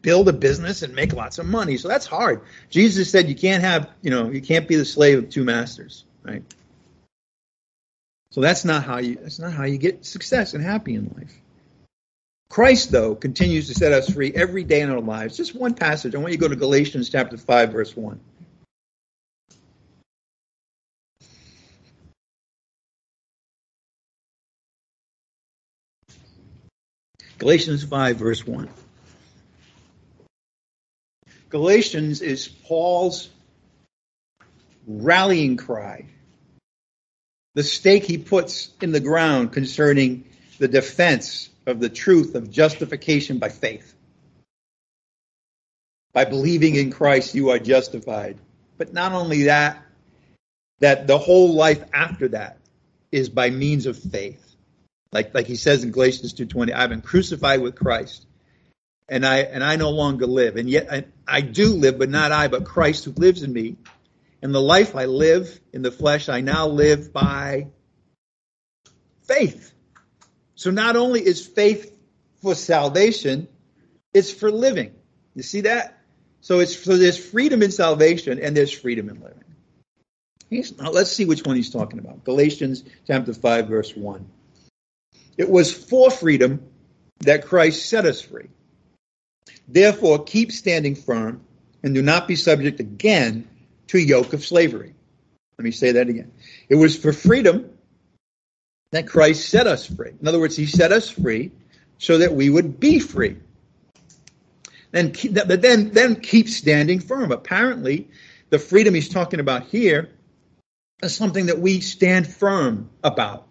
build a business and make lots of money. So that's hard. Jesus said you can't have, you know, you can't be the slave of two masters, right? So that's not how you that's not how you get success and happy in life. Christ, though, continues to set us free every day in our lives. Just one passage. I want you to go to Galatians chapter 5, verse 1. Galatians 5, verse 1. Galatians is Paul's rallying cry, the stake he puts in the ground concerning the defense of the truth of justification by faith. By believing in Christ, you are justified. But not only that, that the whole life after that is by means of faith. Like, like he says in Galatians 2.20, I've been crucified with Christ. and I and I no longer live, and yet I, I do live, but not I, but Christ who lives in me. And the life I live in the flesh, I now live by faith. So not only is faith for salvation, it's for living. You see that? So it's so there's freedom in salvation and there's freedom in living. He's, now let's see which one he's talking about. Galatians chapter 5, verse 1. It was for freedom that Christ set us free. Therefore, keep standing firm and do not be subject again to yoke of slavery. Let me say that again. It was for freedom that Christ set us free. In other words, he set us free so that we would be free. Then, but then, then keep standing firm. Apparently, the freedom he's talking about here is something that we stand firm about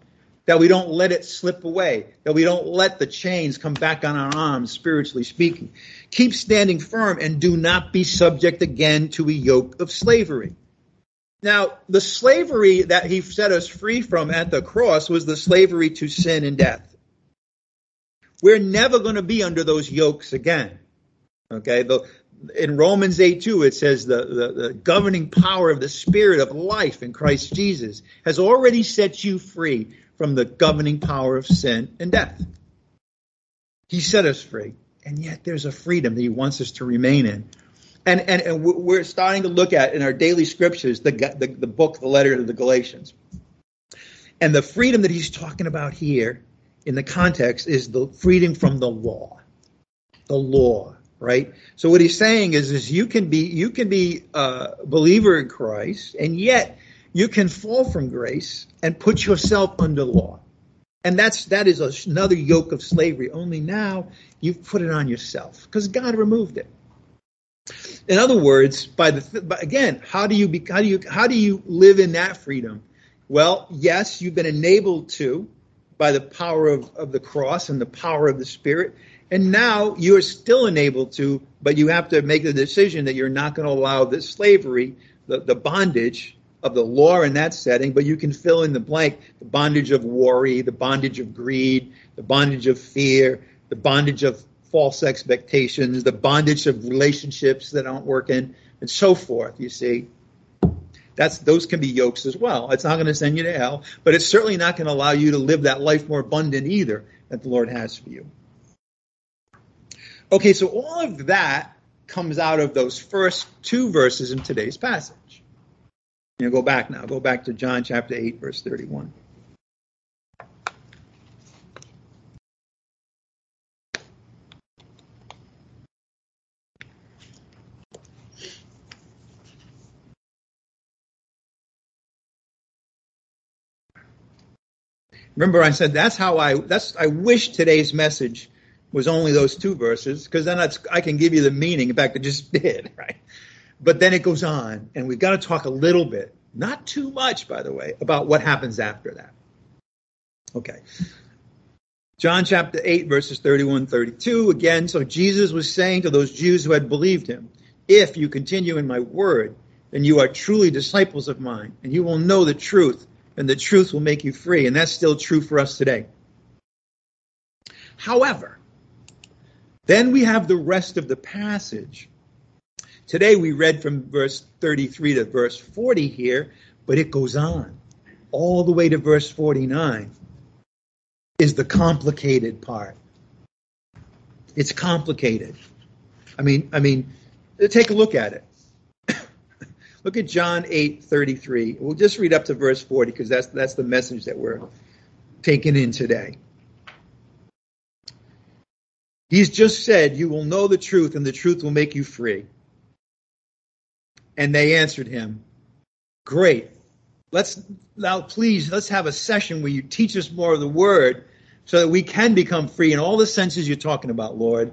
that we don't let it slip away, that we don't let the chains come back on our arms, spiritually speaking. Keep standing firm and do not be subject again to a yoke of slavery. Now, the slavery that he set us free from at the cross was the slavery to sin and death. We're never going to be under those yokes again. Okay, the, in Romans 8 2, it says the, the, the, governing power of the Spirit of life in Christ Jesus has already set you free from the governing power of sin and death. He set us free, and yet there's a freedom that He wants us to remain in. And, and, and we're starting to look at in our daily scriptures the, the, the book, the letter to the Galatians. And the freedom that he's talking about here in the context is the freedom from the law. The law, right? So what he's saying is, is you can be you can be a believer in Christ, and yet you can fall from grace and put yourself under law. And that's that is another yoke of slavery. Only now you've put it on yourself because God removed it. In other words, by the but again, how do you be, how do you how do you live in that freedom? Well, yes, you've been enabled to by the power of, of the cross and the power of the Spirit. And now you're still enabled to, but you have to make the decision that you're not going to allow the slavery, the, the bondage of the law in that setting, but you can fill in the blank the bondage of worry, the bondage of greed, the bondage of fear, the bondage of false expectations, the bondage of relationships that aren't working, and so forth, you see. That's, those can be yokes as well. It's not going to send you to hell, but it's certainly not going to allow you to live that life more abundant either that the Lord has for you. Okay, so all of that comes out of those first two verses in today's passage. You know, go back now. Go back to John chapter 8, verse 31. Remember, I said that's how I that's I wish today's message was only those two verses because then I can give you the meaning. In fact, I just [laughs] did, right? But then it goes on, and we've got to talk a little bit, not too much, by the way, about what happens after that. Okay. John chapter 8, verses 31 32. Again, so Jesus was saying to those Jews who had believed him, If you continue in my word, then you are truly disciples of mine, and you will know the truth, and the truth will make you free. And that's still true for us today. However, then we have the rest of the passage Today we read from verse 33 to verse 40 here, but it goes on all the way to verse 49 is the complicated part. It's complicated. I mean, I mean, take a look at it. Look at John 8, 33. We'll just read up to verse 40 because that's that's the message that we're taking in today. He's just said, You will know the truth, and the truth will make you free. And they answered him, Great. Let's now, please, let's have a session where you teach us more of the word so that we can become free in all the senses you're talking about, Lord.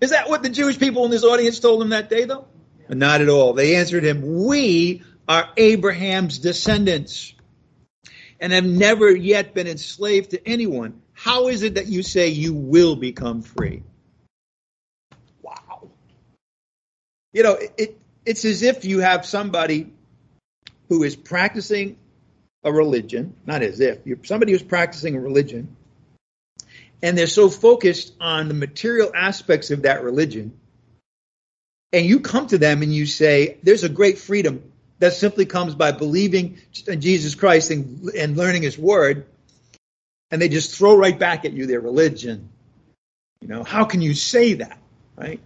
Is that what the Jewish people in this audience told him that day, though? Not at all. They answered him, We are Abraham's descendants and have never yet been enslaved to anyone. How is it that you say you will become free? Wow. You know, it, it's as if you have somebody who is practicing a religion, not as if, you're somebody who's practicing a religion, and they're so focused on the material aspects of that religion. And you come to them and you say, there's a great freedom that simply comes by believing in Jesus Christ and, and learning his word. And they just throw right back at you their religion. You know, how can you say that? Right?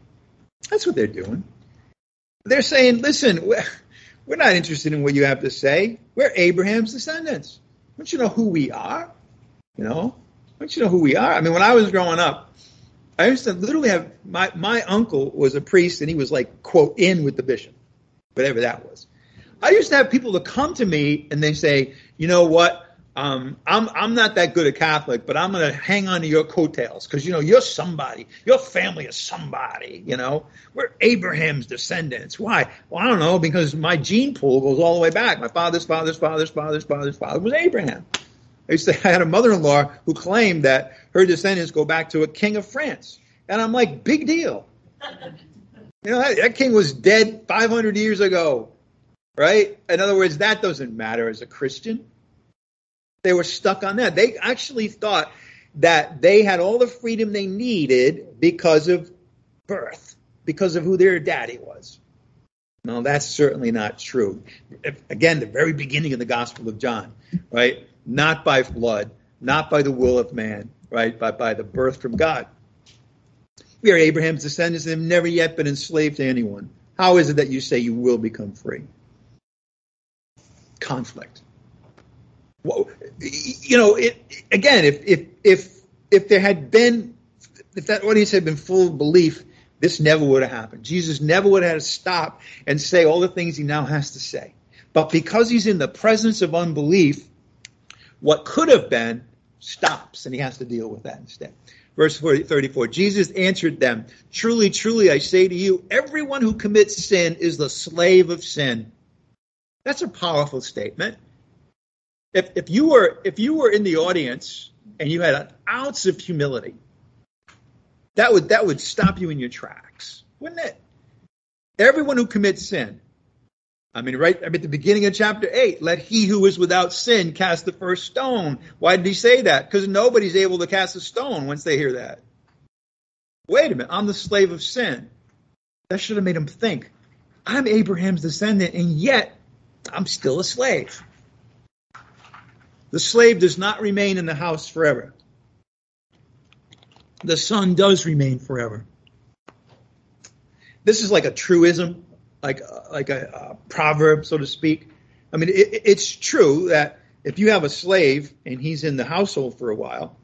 That's what they're doing. They're saying, listen, we're not interested in what you have to say. We're Abraham's descendants. Don't you know who we are? You know, don't you know who we are? I mean, when I was growing up, I used to literally have my, my uncle was a priest and he was like, quote, in with the bishop, whatever that was. I used to have people to come to me and they say, you know what? Um, I'm I'm not that good a Catholic, but I'm going to hang on to your coattails because you know you're somebody. Your family is somebody. You know we're Abraham's descendants. Why? Well, I don't know because my gene pool goes all the way back. My father's father's father's father's father's father was Abraham. I used to I [laughs] had a mother-in-law who claimed that her descendants go back to a king of France, and I'm like, big deal. You know that, that king was dead 500 years ago, right? In other words, that doesn't matter as a Christian. They were stuck on that. They actually thought that they had all the freedom they needed because of birth, because of who their daddy was. No, that's certainly not true. Again, the very beginning of the Gospel of John, right? Not by blood, not by the will of man, right? But by the birth from God. We are Abraham's descendants and have never yet been enslaved to anyone. How is it that you say you will become free? Conflict you know, it, again, if if if if there had been, if that audience had been full of belief, this never would have happened. Jesus never would have had to stop and say all the things he now has to say. But because he's in the presence of unbelief, what could have been stops, and he has to deal with that instead. Verse 34 Jesus answered them, Truly, truly, I say to you, everyone who commits sin is the slave of sin. That's a powerful statement if if you were if you were in the audience and you had an ounce of humility, that would that would stop you in your tracks, wouldn't it? Everyone who commits sin. I mean, right at the beginning of chapter 8, let he who is without sin cast the first stone. Why did he say that? Because nobody's able to cast a stone once they hear that. Wait a minute, I'm the slave of sin. That should have made him think. I'm Abraham's descendant, and yet I'm still a slave. The slave does not remain in the house forever. The son does remain forever. This is like a truism, like uh, like a, a proverb, so to speak. I mean, it, it's true that if you have a slave and he's in the household for a while,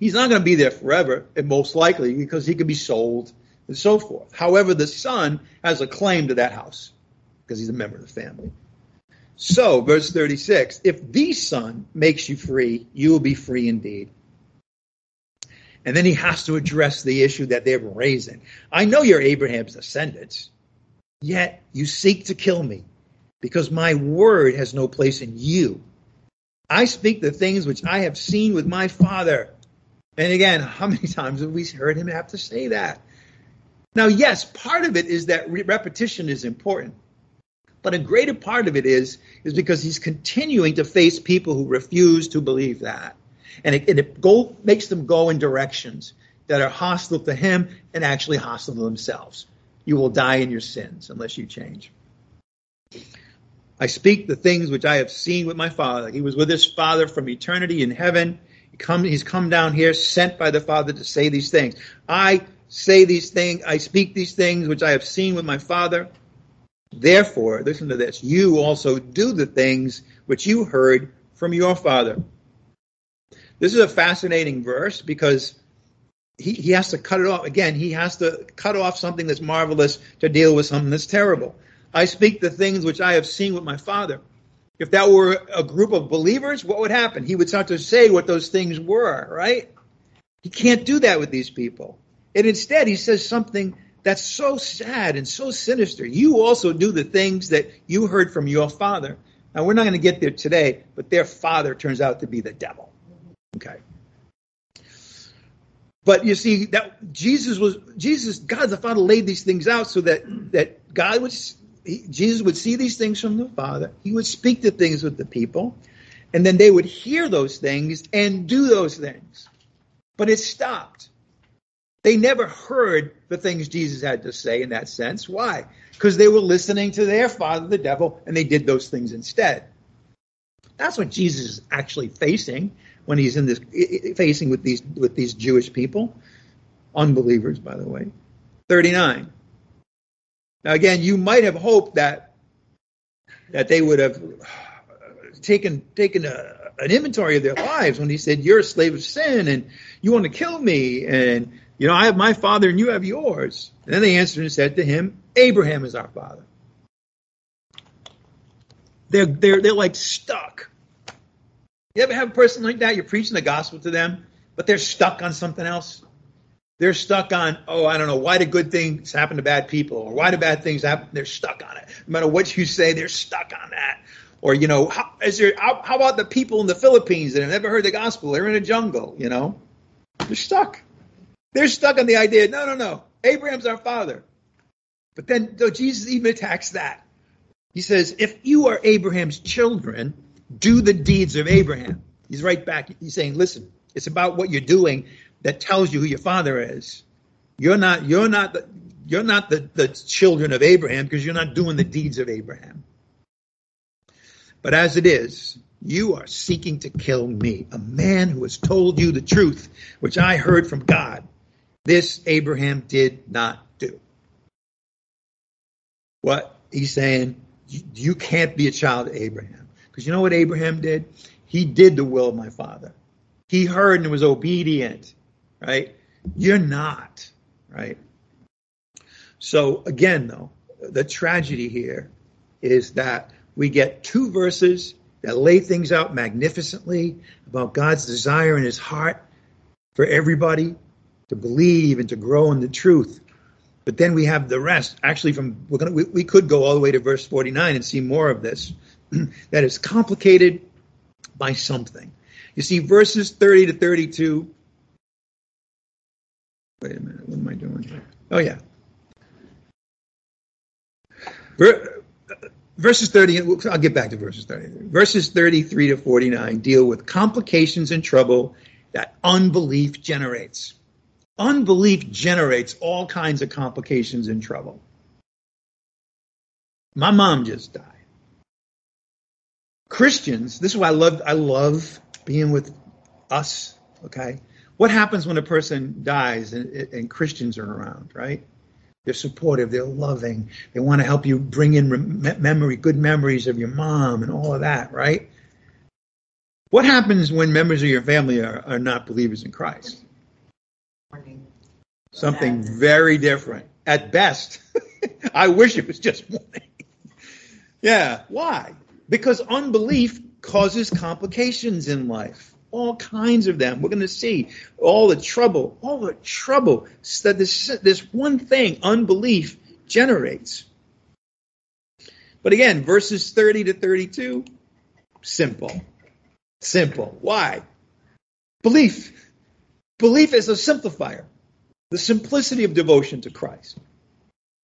he's not going to be there forever, and most likely because he could be sold and so forth. However, the son has a claim to that house because he's a member of the family. So, verse 36 if the Son makes you free, you will be free indeed. And then he has to address the issue that they're raising. I know you're Abraham's descendants, yet you seek to kill me because my word has no place in you. I speak the things which I have seen with my father. And again, [laughs] how many times have we heard him have to say that? Now, yes, part of it is that repetition is important. But a greater part of it is is because he's continuing to face people who refuse to believe that, and it, and it go, makes them go in directions that are hostile to him and actually hostile to themselves. You will die in your sins unless you change. I speak the things which I have seen with my Father. He was with his Father from eternity in heaven. He come, he's come down here, sent by the Father to say these things. I say these things, I speak these things which I have seen with my Father. Therefore, listen to this, you also do the things which you heard from your father. This is a fascinating verse because he, he has to cut it off. Again, he has to cut off something that's marvelous to deal with something that's terrible. I speak the things which I have seen with my father. If that were a group of believers, what would happen? He would start to say what those things were, right? He can't do that with these people. And instead, he says something that's so sad and so sinister. You also do the things that you heard from your father. Now, we're not going to get there today, but their father turns out to be the devil. Okay. But you see that Jesus was Jesus, God the Father laid these things out so that that God would Jesus would see these things from the Father. He would speak the things with the people, and then they would hear those things and do those things. but it stopped. They never heard the things Jesus had to say in that sense. Why? Because they were listening to their father, the devil, and they did those things instead. That's what Jesus is actually facing when he's in this facing with these with these Jewish people, unbelievers, by the way. Thirty nine. Now again, you might have hoped that that they would have taken taken a, an inventory of their lives when he said, "You're a slave of sin, and you want to kill me, and you know I have my father, and you have yours." And then they answered and said to him, "Abraham is our father." They're they're they're like stuck. You ever have a person like that? You're preaching the gospel to them, but they're stuck on something else. They're stuck on, oh, I don't know, why do good things happen to bad people, or why do bad things happen? They're stuck on it. No matter what you say, they're stuck on that. Or, you know, how, is there, how, how about the people in the Philippines that have never heard the gospel? They're in a jungle, you know? They're stuck. They're stuck on the idea, no, no, no, Abraham's our father. But then though Jesus even attacks that. He says, if you are Abraham's children, do the deeds of Abraham. He's right back. He's saying, listen, it's about what you're doing that tells you who your father is. You're not, you're not, the, you're not the, the children of Abraham because you're not doing the deeds of Abraham. But as it is, you are seeking to kill me, a man who has told you the truth, which I heard from God. This Abraham did not do. What he's saying, you can't be a child of Abraham. Because you know what Abraham did? He did the will of my father. He heard and was obedient, right? You're not, right? So again, though, the tragedy here is that we get two verses that lay things out magnificently about God's desire in his heart for everybody to believe and to grow in the truth. But then we have the rest. Actually, from we're gonna we, we could go all the way to verse 49 and see more of this. [clears throat] that is complicated by something. You see, verses 30 to 32. Wait a minute, what am I doing here? Oh, yeah. Uh, verses 30, I'll get back to verses 30. Verses 33 to 49 deal with complications and trouble that unbelief generates. Unbelief generates all kinds of complications and trouble. My mom just died. Christians, this is why I love I love being with us, okay? What happens when a person dies and, and Christians are around, right? They're supportive. They're loving. They want to help you bring in memory, good memories of your mom and all of that, right? What happens when members of your family are, are not believers in Christ? Something very different. At best, [laughs] I wish it was just mourning. [laughs] yeah. Why? Because unbelief causes complications in life all kinds of them. We're going to see all the trouble, all the trouble that this, this one thing, unbelief, generates. But again, verses 30 to 32, simple. Simple. Why? Belief. Belief is a simplifier. The simplicity of devotion to Christ.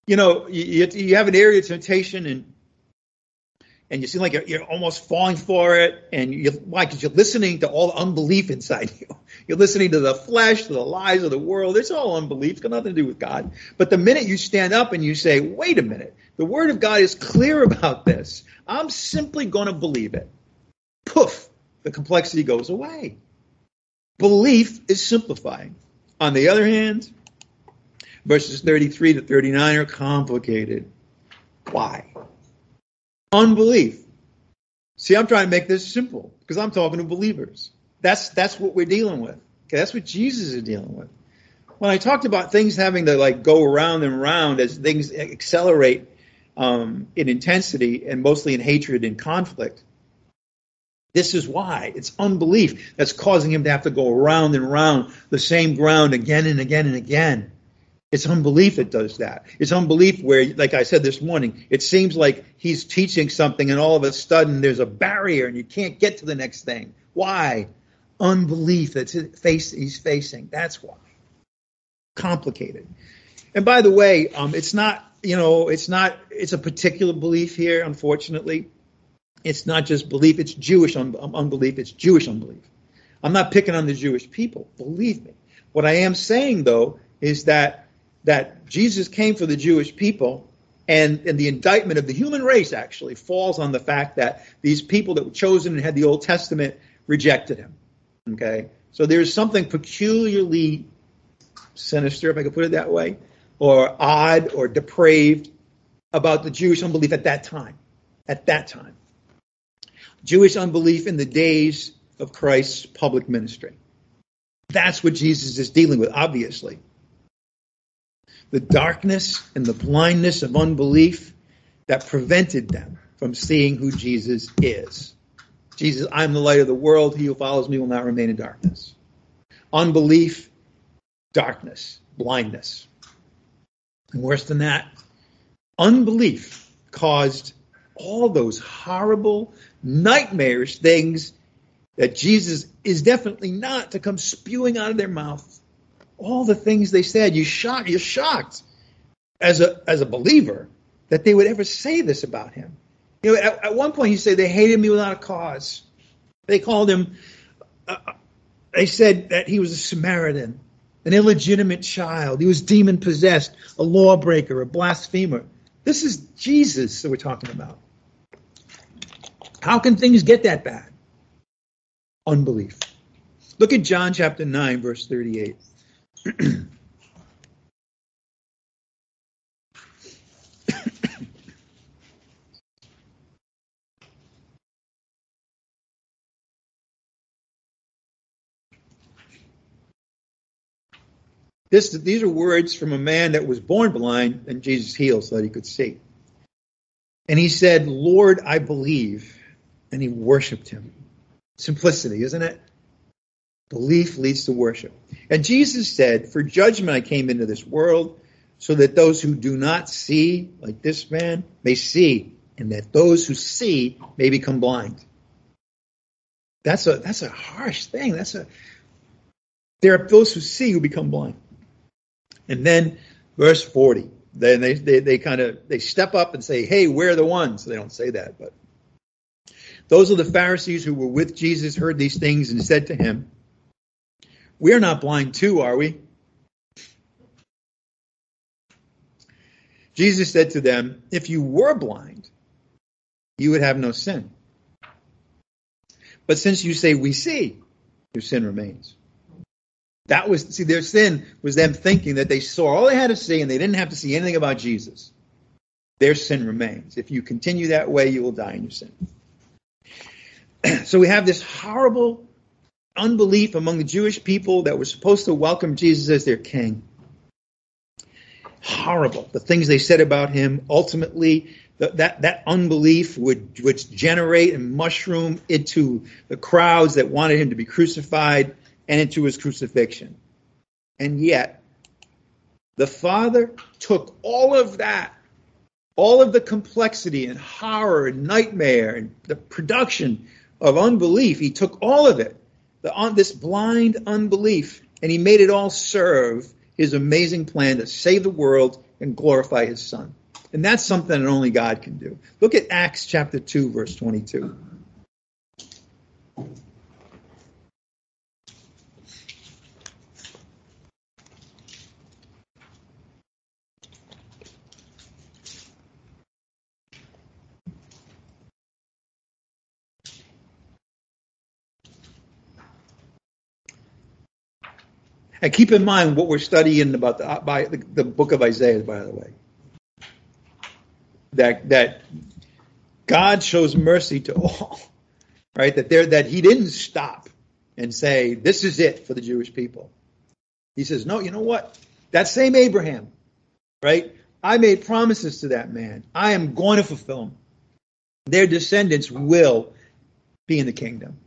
You know, you, you have an area of temptation and and you seem like you're, you're almost falling for it. And you, why? Because you're listening to all the unbelief inside you. [laughs] You're listening to the flesh, to the lies of the world. It's all unbelief. It's got nothing to do with God. But the minute you stand up and you say, wait a minute, the word of God is clear about this. I'm simply going to believe it. Poof, the complexity goes away. Belief is simplifying. On the other hand, verses 33 to 39 are complicated. Why? Unbelief. See, I'm trying to make this simple because I'm talking to believers. That's that's what we're dealing with. Okay, that's what Jesus is dealing with. When I talked about things having to like go around and around as things accelerate um, in intensity and mostly in hatred and conflict, this is why it's unbelief that's causing him to have to go around and around the same ground again and again and again. It's unbelief that does that. It's unbelief where, like I said this morning, it seems like he's teaching something and all of a sudden there's a barrier and you can't get to the next thing. Why? Unbelief that he's facing. That's why. Complicated. And by the way, um, it's not, you know, it's not, it's a particular belief here, unfortunately. It's not just belief, it's Jewish un- unbelief, it's Jewish unbelief. I'm not picking on the Jewish people, believe me. What I am saying, though, is that that Jesus came for the Jewish people, and, and the indictment of the human race actually falls on the fact that these people that were chosen and had the Old Testament rejected him. Okay, so there's something peculiarly sinister, if I could put it that way, or odd or depraved about the Jewish unbelief at that time. At that time. Jewish unbelief in the days of Christ's public ministry. That's what Jesus is dealing with, obviously. The darkness and the blindness of unbelief that prevented them from seeing who Jesus is. Jesus, I'm the light of the world. He who follows me will not remain in darkness. Unbelief, darkness, blindness. And worse than that, unbelief caused all those horrible, nightmarish things that Jesus is definitely not to come spewing out of their mouth. All the things they said, you shocked, you're shocked as a as a believer that they would ever say this about him. You know, at, at one point he said they hated me without a cause. They called him. Uh, they said that he was a Samaritan, an illegitimate child. He was demon possessed, a lawbreaker, a blasphemer. This is Jesus that we're talking about. How can things get that bad? Unbelief. Look at John chapter 9, verse 38. [clears throat] This, these are words from a man that was born blind and Jesus healed so that he could see. And he said, Lord, I believe. And he worshiped him. Simplicity, isn't it? Belief leads to worship. And Jesus said, For judgment I came into this world, so that those who do not see, like this man, may see, and that those who see may become blind. That's a that's a harsh thing. That's a there are those who see who become blind. And then verse 40. Then they, they, they kind of they step up and say, Hey, we're the ones. They don't say that, but those of the Pharisees who were with Jesus heard these things and said to him, We're not blind too, are we? Jesus said to them, If you were blind, you would have no sin. But since you say we see, your sin remains. That was, see, their sin was them thinking that they saw all they had to see and they didn't have to see anything about Jesus. Their sin remains. If you continue that way, you will die in your sin. [clears throat] so we have this horrible unbelief among the Jewish people that were supposed to welcome Jesus as their king. Horrible. The things they said about him, ultimately, that, that unbelief would, would generate and mushroom into the crowds that wanted him to be crucified and into his crucifixion. And yet, the Father took all of that, all of the complexity and horror and nightmare and the production of unbelief, he took all of it, the, on, this blind unbelief, and he made it all serve his amazing plan to save the world and glorify his Son. And that's something that only God can do. Look at Acts chapter 2, verse 22. And keep in mind what we're studying about the, by the, the book of Isaiah, by the way. That that God shows mercy to all, [laughs] right? That there that He didn't stop and say this is it for the Jewish people. He says, no, you know what? That same Abraham, right? I made promises to that man. I am going to fulfill them. Their descendants will be in the kingdom.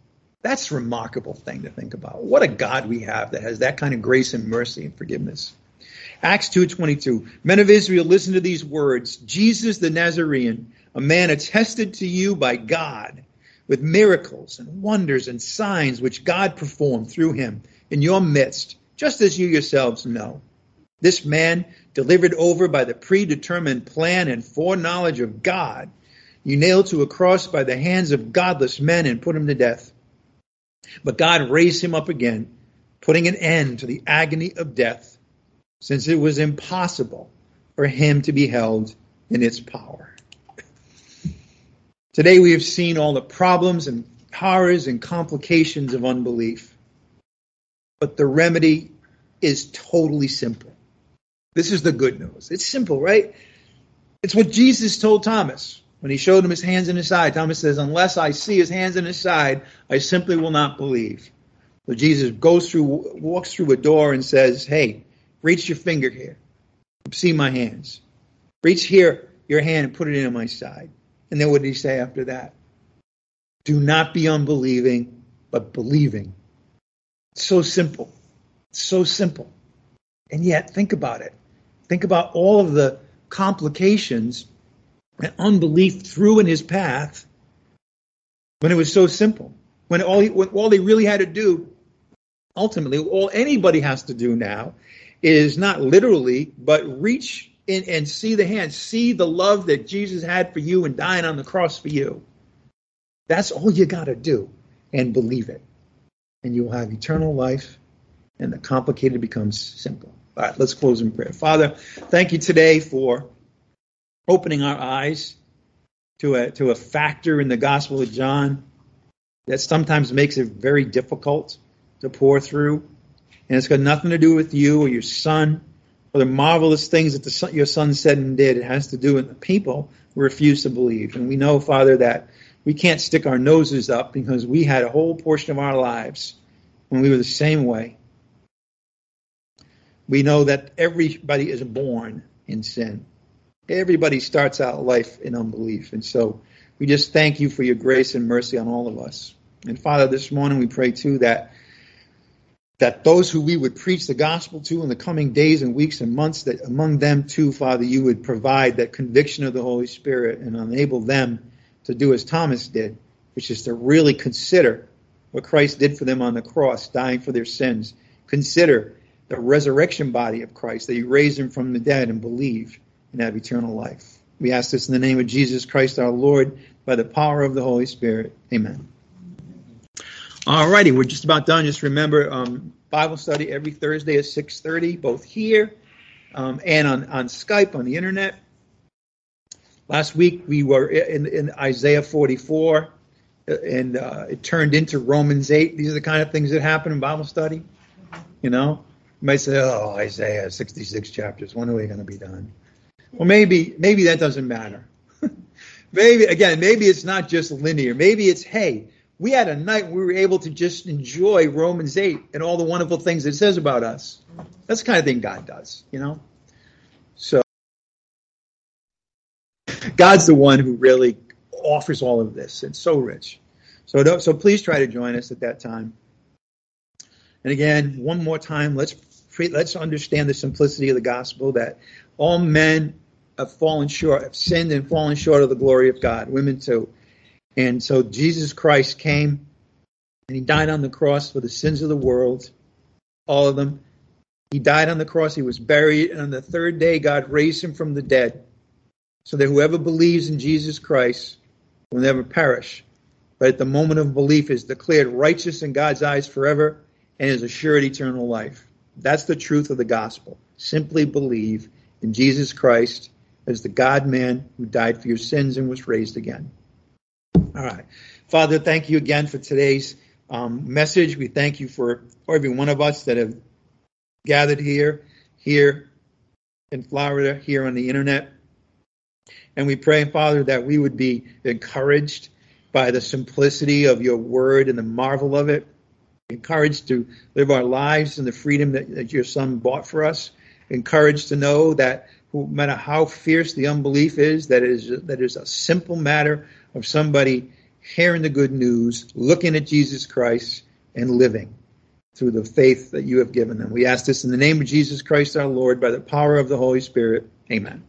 That's a remarkable thing to think about. What a God we have that has that kind of grace and mercy and forgiveness. Acts 2.22, men of Israel, listen to these words. Jesus the Nazarene, a man attested to you by God with miracles and wonders and signs which God performed through him in your midst, just as you yourselves know. This man, delivered over by the predetermined plan and foreknowledge of God, you nailed to a cross by the hands of godless men and put him to death. But God raised him up again, putting an end to the agony of death, since it was impossible for him to be held in its power. Today we have seen all the problems and horrors and complications of unbelief. But the remedy is totally simple. This is the good news. It's simple, right? It's what Jesus told Thomas when he showed him his hands and his side. Thomas says, Unless I see his hands and his side, I simply will not believe. So Jesus goes through, walks through a door and says, Hey, reach your finger here. See my hands. Reach here your hand and put it into my side. And then what did he say after that? Do not be unbelieving, but believing. It's so simple. It's so simple. And yet, think about it. Think about all of the complications that unbelief threw in his path when it was so simple. When all, he, when all they really had to do, ultimately, all anybody has to do now is not literally, but reach in and see the hand, see the love that Jesus had for you and dying on the cross for you. That's all you got to do and believe it. And you will have eternal life, and the complicated becomes simple. All right, let's close in prayer. Father, thank you today for opening our eyes to a, to a factor in the Gospel of John that sometimes makes it very difficult to pore through. And it's got nothing to do with you or your son or the marvelous things that the your son said and did. It has to do with the people who refuse to believe. And we know, Father, that we can't stick our noses up because we had a whole portion of our lives when we were the same way we know that everybody is born in sin. Everybody starts out life in unbelief. And so we just thank you for your grace and mercy on all of us. And Father, this morning we pray too that that those who we would preach the gospel to in the coming days and weeks and months, that among them too, Father, you would provide that conviction of the Holy Spirit and enable them to do as Thomas did, which is to really consider what Christ did for them on the cross, dying for their sins. Consider the resurrection body of Christ, that you raised him from the dead and believe and have eternal life. We ask this in the name of Jesus Christ our Lord, by the power of the Holy Spirit. Amen. All righty, we're just about done. Just remember, um, Bible study every Thursday at 6.30, both here um, and on, on Skype, on the internet. Last week we were in, in Isaiah 44, and uh, it turned into Romans 8. These are the kind of things that happen in Bible study, you know. You might say, "Oh, Isaiah, 66 chapters. When are we going to be done?" Well, maybe maybe that doesn't matter. [laughs] maybe again, maybe it's not just linear. Maybe it's, hey, we had a night we were able to just enjoy Romans 8 and all the wonderful things it says about us. That's the kind of thing God does, you know. So God's the one who really offers all of this. It's so rich. So, so please try to join us at that time. And again, one more time, let's let's understand the simplicity of the gospel that all men have fallen short, have sinned and fallen short of the glory of God, women too. And so Jesus Christ came and he died on the cross for the sins of the world, all of them. He died on the cross, he was buried, and on the third day, God raised him from the dead so that whoever believes in Jesus Christ will never perish, but at the moment of belief is declared righteous in God's eyes forever and is assured eternal life. That's the truth of the gospel. Simply believe in Jesus Christ as the God man who died for your sins and was raised again. All right. Father, thank you again for today's um, message. We thank you for every one of us that have gathered here, here in Florida, here on the internet. And we pray, Father, that we would be encouraged by the simplicity of your word and the marvel of it encouraged to live our lives in the freedom that, that your son bought for us, encouraged to know that no matter how fierce the unbelief is, that is, that is a simple matter of somebody hearing the good news, looking at Jesus Christ, and living through the faith that you have given them. We ask this in the name of Jesus Christ our Lord, by the power of the Holy Spirit. Amen.